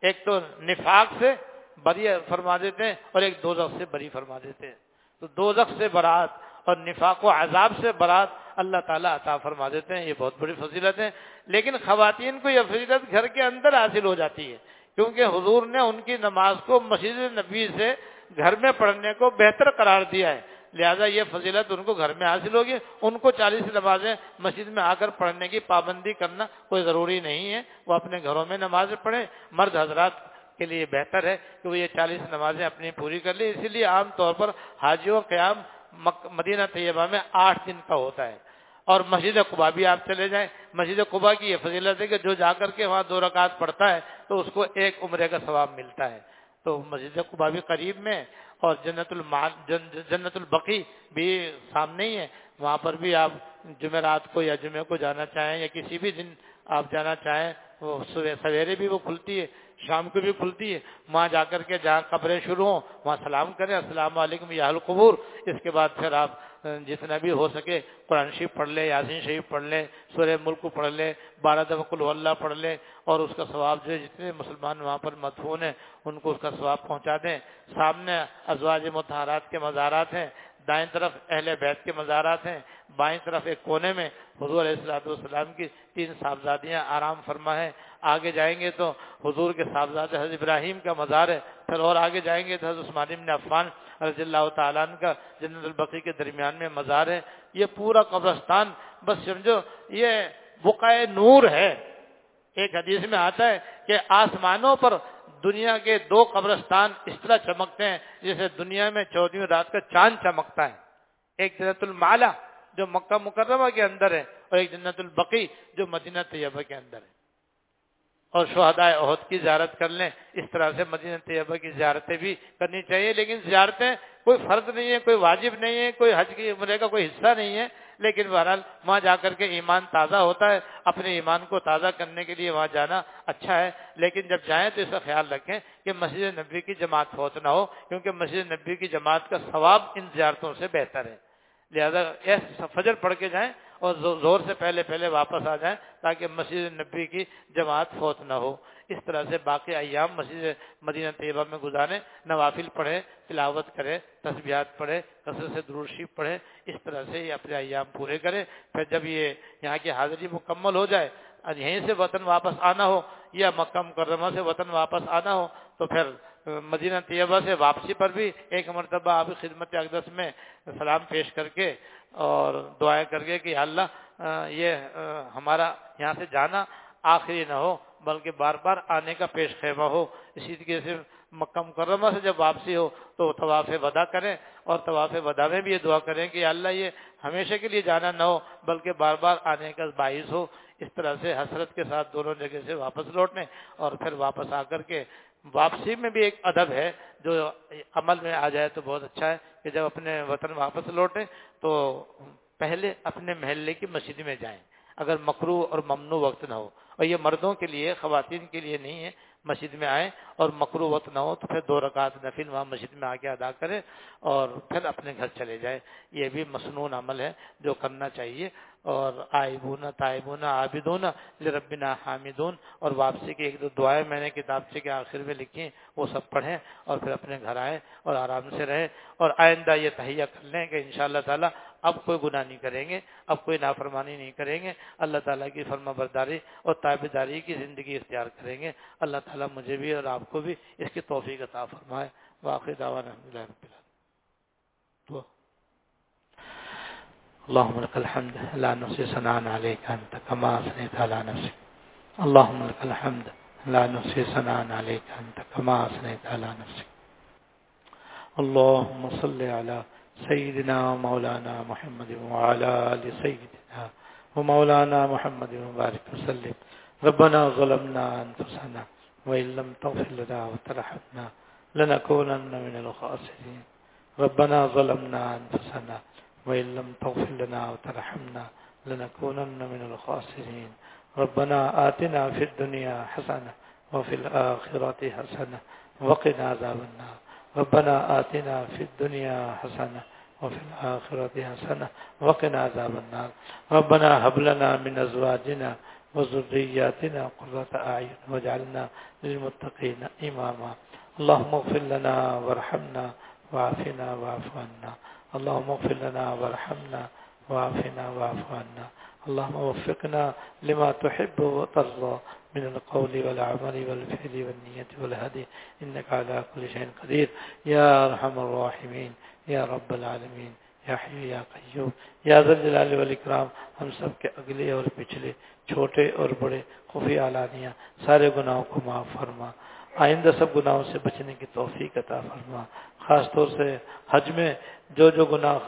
ایک تو نفاق سے بری فرما دیتے ہیں اور ایک دو سے بری فرما دیتے ہیں۔ تو دو سے برات اور نفاق و عذاب سے برات اللہ تعالیٰ عطا فرما دیتے ہیں، یہ بہت بڑی فضیلت ہے۔ لیکن خواتین کو یہ فضیلت گھر کے اندر حاصل ہو جاتی ہے، کیونکہ حضور نے ان کی نماز کو مسجد نبی سے گھر میں پڑھنے کو بہتر قرار دیا ہے۔ لہذا یہ فضیلت ان کو گھر میں حاصل ہوگی۔ ان کو چالیس نمازیں مسجد میں آ کر پڑھنے کی پابندی کرنا کوئی ضروری نہیں ہے۔ وہ اپنے گھروں میں نمازیں پڑھیں۔ مرد حضرات کے لیے بہتر ہے کہ وہ یہ چالیس نمازیں اپنی پوری کر لیں۔ اسی لیے عام طور پر حاجیوں قیام مدینہ طیبہ میں آٹھ دن کا ہوتا ہے۔ اور مسجد قبا بھی آپ چلے جائیں۔ مسجد قبا کی یہ فضیلت ہے کہ جو جا کر کے وہاں دو رکعت پڑھتا ہے تو اس کو ایک عمرے کا ثواب ملتا ہے۔ تو مسجد قبا بھی قریب میں اور جنت المال جنت البقی بھی سامنے ہی ہے۔ وہاں پر بھی آپ جمعرات کو یا جمعے کو جانا چاہیں یا کسی بھی دن آپ جانا چاہیں، وہ سویرے بھی وہ کھلتی ہے، شام کو بھی کھلتی ہے۔ وہاں جا کر کے جہاں قبریں شروع ہوں، وہاں سلام کریں، السلام علیکم یا القبور اس کے بعد پھر آپ جتنا بھی ہو سکے، قرآن شریف پڑھ لے، یاسین شریف پڑھ لے، سورہ ملک کو پڑھ لے، بارہ دفعہ اللہ پڑھ لے، اور اس کا ثواب جو جتنے مسلمان وہاں پر مدفون ہیں، ان کو اس کا ثواب پہنچا دیں۔ سامنے ازواج متحرات کے مزارات ہیں، دائیں طرف اہل بیت کے مزارات ہیں، بائیں طرف ایک کونے میں حضور علیہ السلاۃ والسلام کی تین صاحبزادیاں آرام فرما ہے آگے جائیں گے تو حضور کے صاحبزاد حضرت ابراہیم کا مزار ہے پھر اور آگے جائیں گے تو حضرت عثمان بن عفان رضی اللہ تعالیٰ کا جنت البقی کے درمیان میں مزار ہے۔ یہ پورا قبرستان، بس سمجھو، یہ بقائے نور ہے۔ ایک حدیث میں آتا ہے کہ آسمانوں پر دنیا کے دو قبرستان اس طرح چمکتے ہیں جیسے دنیا میں چودہ رات کا چاند چمکتا ہے۔ ایک جنت المالا جو مکہ مکرمہ کے اندر ہے اور ایک جنت البقی جو مدینہ طیبہ کے اندر ہے۔ اور شہداء عہد کی زیارت کر لیں۔ اس طرح سے مدینہ طیبہ کی زیارتیں بھی کرنی چاہیے، لیکن زیارتیں کوئی فرض نہیں ہے کوئی واجب نہیں ہے کوئی حج کی عمرے کا کوئی حصہ نہیں ہے لیکن بہرحال وہاں جا کر کے ایمان تازہ ہوتا ہے، اپنے ایمان کو تازہ کرنے کے لیے وہاں جانا اچھا ہے۔ لیکن جب جائیں تو اس کا خیال رکھیں کہ مسجد نبی کی جماعت فوت نہ ہو، کیونکہ مسجد نبی کی جماعت کا ثواب ان زیارتوں سے بہتر ہے۔ لہذا فجر پڑھ کے جائیں اور زور سے پہلے پہلے واپس آ جائیں تاکہ مسجد نبی کی جماعت فوت نہ ہو۔ اس طرح سے باقی ایام مسجد مدینہ طیبہ میں گزاریں، نوافل پڑھیں، تلاوت کریں، تسبیحات پڑھیں کثرت سے دروشی پڑھیں، اس طرح سے یہ اپنے ایام پورے کریں۔ پھر جب یہ یہاں کی حاضری مکمل ہو جائے اور یہیں سے وطن واپس آنا ہو یا مکہ مکرمہ سے وطن واپس آنا ہو تو پھر مدینہ طیبہ سے واپسی پر بھی ایک مرتبہ آپ خدمت اقدس میں سلام پیش کر کے اور دعائیں کر کے کہ اللہ یہ ہمارا یہاں سے جانا آخری نہ ہو، بلکہ بار بار آنے کا پیش خیمہ ہو۔ اسی طریقے سے مکہ مکرمہ سے جب واپسی ہو تو طواف ودا کریں اور طواف ودا میں بھی یہ دعا کریں کہ اللہ، یہ ہمیشہ کے لیے جانا نہ ہو، بلکہ بار بار آنے کا باعث ہو۔ اس طرح سے حسرت کے ساتھ دونوں جگہ سے واپس لوٹنے اور پھر واپس آ کر کے واپسی میں بھی ایک ادب ہے، جو عمل میں آ جائے تو بہت اچھا ہے کہ جب اپنے وطن واپس لوٹیں تو پہلے اپنے محلے کی مسجد میں جائیں۔ اگر مکرو اور ممنوع وقت نہ ہو۔ اور یہ مردوں کے لیے، خواتین کے لیے نہیں ہے، مسجد میں آئیں اور مکرو وقت نہ ہو تو پھر دو رکعت نفل وہاں مسجد میں آ کے ادا کریں اور پھر اپنے گھر چلے جائے یہ بھی مصنون عمل ہے جو کرنا چاہیے۔ اور آئبون، تائبون، عابدون لربنا حامدون اور واپسی کی ایک دو دعائیں میں نے کتاب کے آخر میں لکھی ہیں، وہ سب پڑھیں اور پھر اپنے گھر آئیں اور آرام سے رہیں اور آئندہ یہ تہیا کر لیں کہ انشاءاللہ تعالی اب کوئی گناہ نہیں کریں گے، اب کوئی نافرمانی نہیں کریں گے، اللہ تعالیٰ کی فرما برداری اور تابے داری کی زندگی اختیار کریں گے۔ اللہ تعالیٰ مجھے بھی اور آپ کو بھی اس کی توفیق عطا فرمائے۔ واقع دعوان الحمد للہ اللهم لك الحمد لا نحصي ثناء عليك أنت كما اثنيت على نفسك. اللهم لك الحمد لا نحصي ثناء عليك أنت كما اثنيت على نفسك. اللهم صل على سيدنا ومولانا محمد وعلى آل سيدنا ومولانا محمد وبارك وسلم. ربنا ظلمنا أنفسنا وإن لم تغفر لنا وترحمنا لنكونن من الخاسرين. ربنا ظلمنا أنفسنا وإن لم تغفر لنا وترحمنا لنكونن من الخاسرين. ربنا آتنا في الدنيا حسنة وفي الآخرة حسنة وقنا عذاب النار. ربنا آتنا في الدنيا حسنة وفي الآخرة حسنة وقنا عذاب النار. ربنا هب لنا من أزواجنا وذرياتنا قرة أعين واجعلنا للمتقين إماما. اللهم اغفر لنا وارحمنا وعافنا واعف عنا. اللهم اغفر لنا وارحمنا وعافنا واعف عنا. اللهم وفقنا لما تحب وترضى من القول والعمل والفعل والنية والهدي. إنك على كل شيء قدير. يا أرحم الراحمين. يا رب العالمين. یا حی یا قیوم یا ذل جلال والاکرام ہم سب کے اگلے اور پچھلے، چھوٹے اور بڑے خفی علانیہ سارے گناہوں کو معاف فرما. آئندہ سب گناہوں سے بچنے کی توفیق عطا فرما۔ خاص طور سے حج میں جو جو گناہ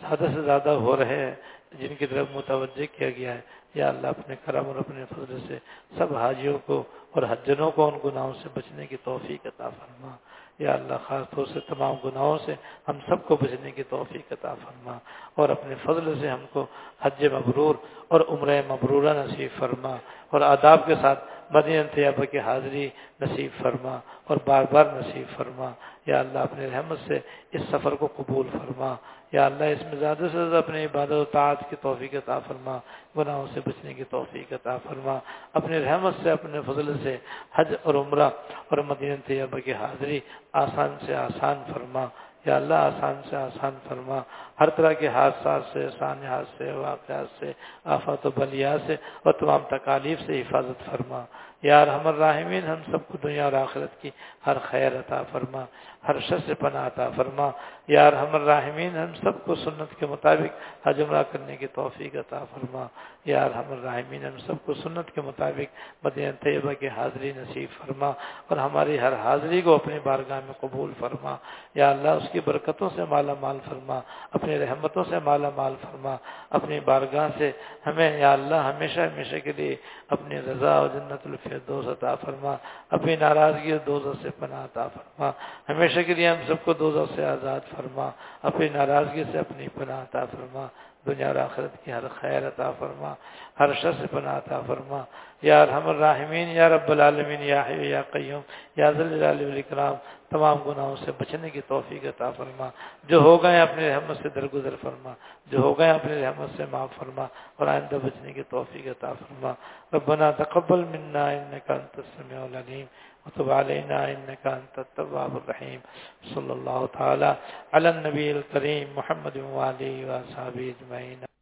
زیادہ سے زیادہ ہو رہے ہیں، جن کی طرف متوجہ کیا گیا ہے، یا اللہ اپنے کرم اور اپنے فضل سے سب حاجیوں کو اور حجنوں کو ان گناہوں سے بچنے کی توفیق عطا فرما۔ یا اللہ خاص طور سے تمام گناہوں سے ہم سب کو بچنے کی توفیق عطا فرما اور اپنے فضل سے ہم کو حج مبرور اور عمر مبرورہ نصیب فرما اور آداب کے ساتھ مدینہ طیبہ کی حاضری نصیب فرما اور بار بار نصیب فرما۔ یا اللہ اپنے رحمت سے اس سفر کو قبول فرما۔ یا اللہ اس میں زیادہ سے زیادہ اپنے عبادت و تعات کی توفیق عطا فرما۔ گناہوں سے بچنے کی توفیق عطا فرما۔ اپنے رحمت سے، اپنے فضل سے حج اور عمرہ اور مدینہ طیبہ کی حاضری آسان سے آسان فرما۔ یا اللہ آسان سے آسان فرما۔ ہر طرح کے حادثات سے سانحات سے واقعات سے، آفات و بلیات سے اور تمام تکالیف سے حفاظت فرما۔ یار ہمر راہمین ہم سب کو دنیا اور آخرت کی ہر خیر عطا فرما، ہر شخص سے پناہ عطا فرما۔ یار ہمر راہمین ہم سب کو سنت کے مطابق حجمرہ کرنے کی توفیق عطا فرما۔ یار ہمر راہمین ہم سب کو سنت کے مطابق مدینہ طیبہ کی حاضری نصیب فرما اور ہماری ہر حاضری کو اپنی بارگاہ میں قبول فرما۔ یا اللہ، اس کی برکتوں سے مالا مال فرما، اپنی رحمتوں سے مالا مال فرما۔ اپنی بارگاہ سے ہمیں، یا اللہ، ہمیشہ ہمیشہ کے لیے اپنی رضا و جنت الفردوس عطا فرما، اپنی ناراضگی و دوزہ سے پناہ عطا فرما۔ ہمیشہ کے لیے ہم سب کو دوزہ سے آزاد فرما، اپنی ناراضگی سے اپنی پناہ عطا فرما۔ دنیا اور آخرت کی ہر خیر عطا فرما، ہر شخص پناہ عطا فرما۔ یا رحم الرحمین یا رب العالمین، یا حی یا قیوم، یا ذل والاکرام تمام گناہوں سے بچنے کی توفیق عطا فرما۔ جو ہو گئے اپنے رحمت سے درگزر فرما۔ جو ہو گئے اپنے رحمت سے معاف فرما اور آئندہ بچنے کی توفیق عطا فرما۔ ربنا تقبل منا انك انت السميع العليم وتب علينا انك انت التواب الرحيم صلى الله تعالى على النبي الكريم محمد وعلى اله وصحبه اجمعين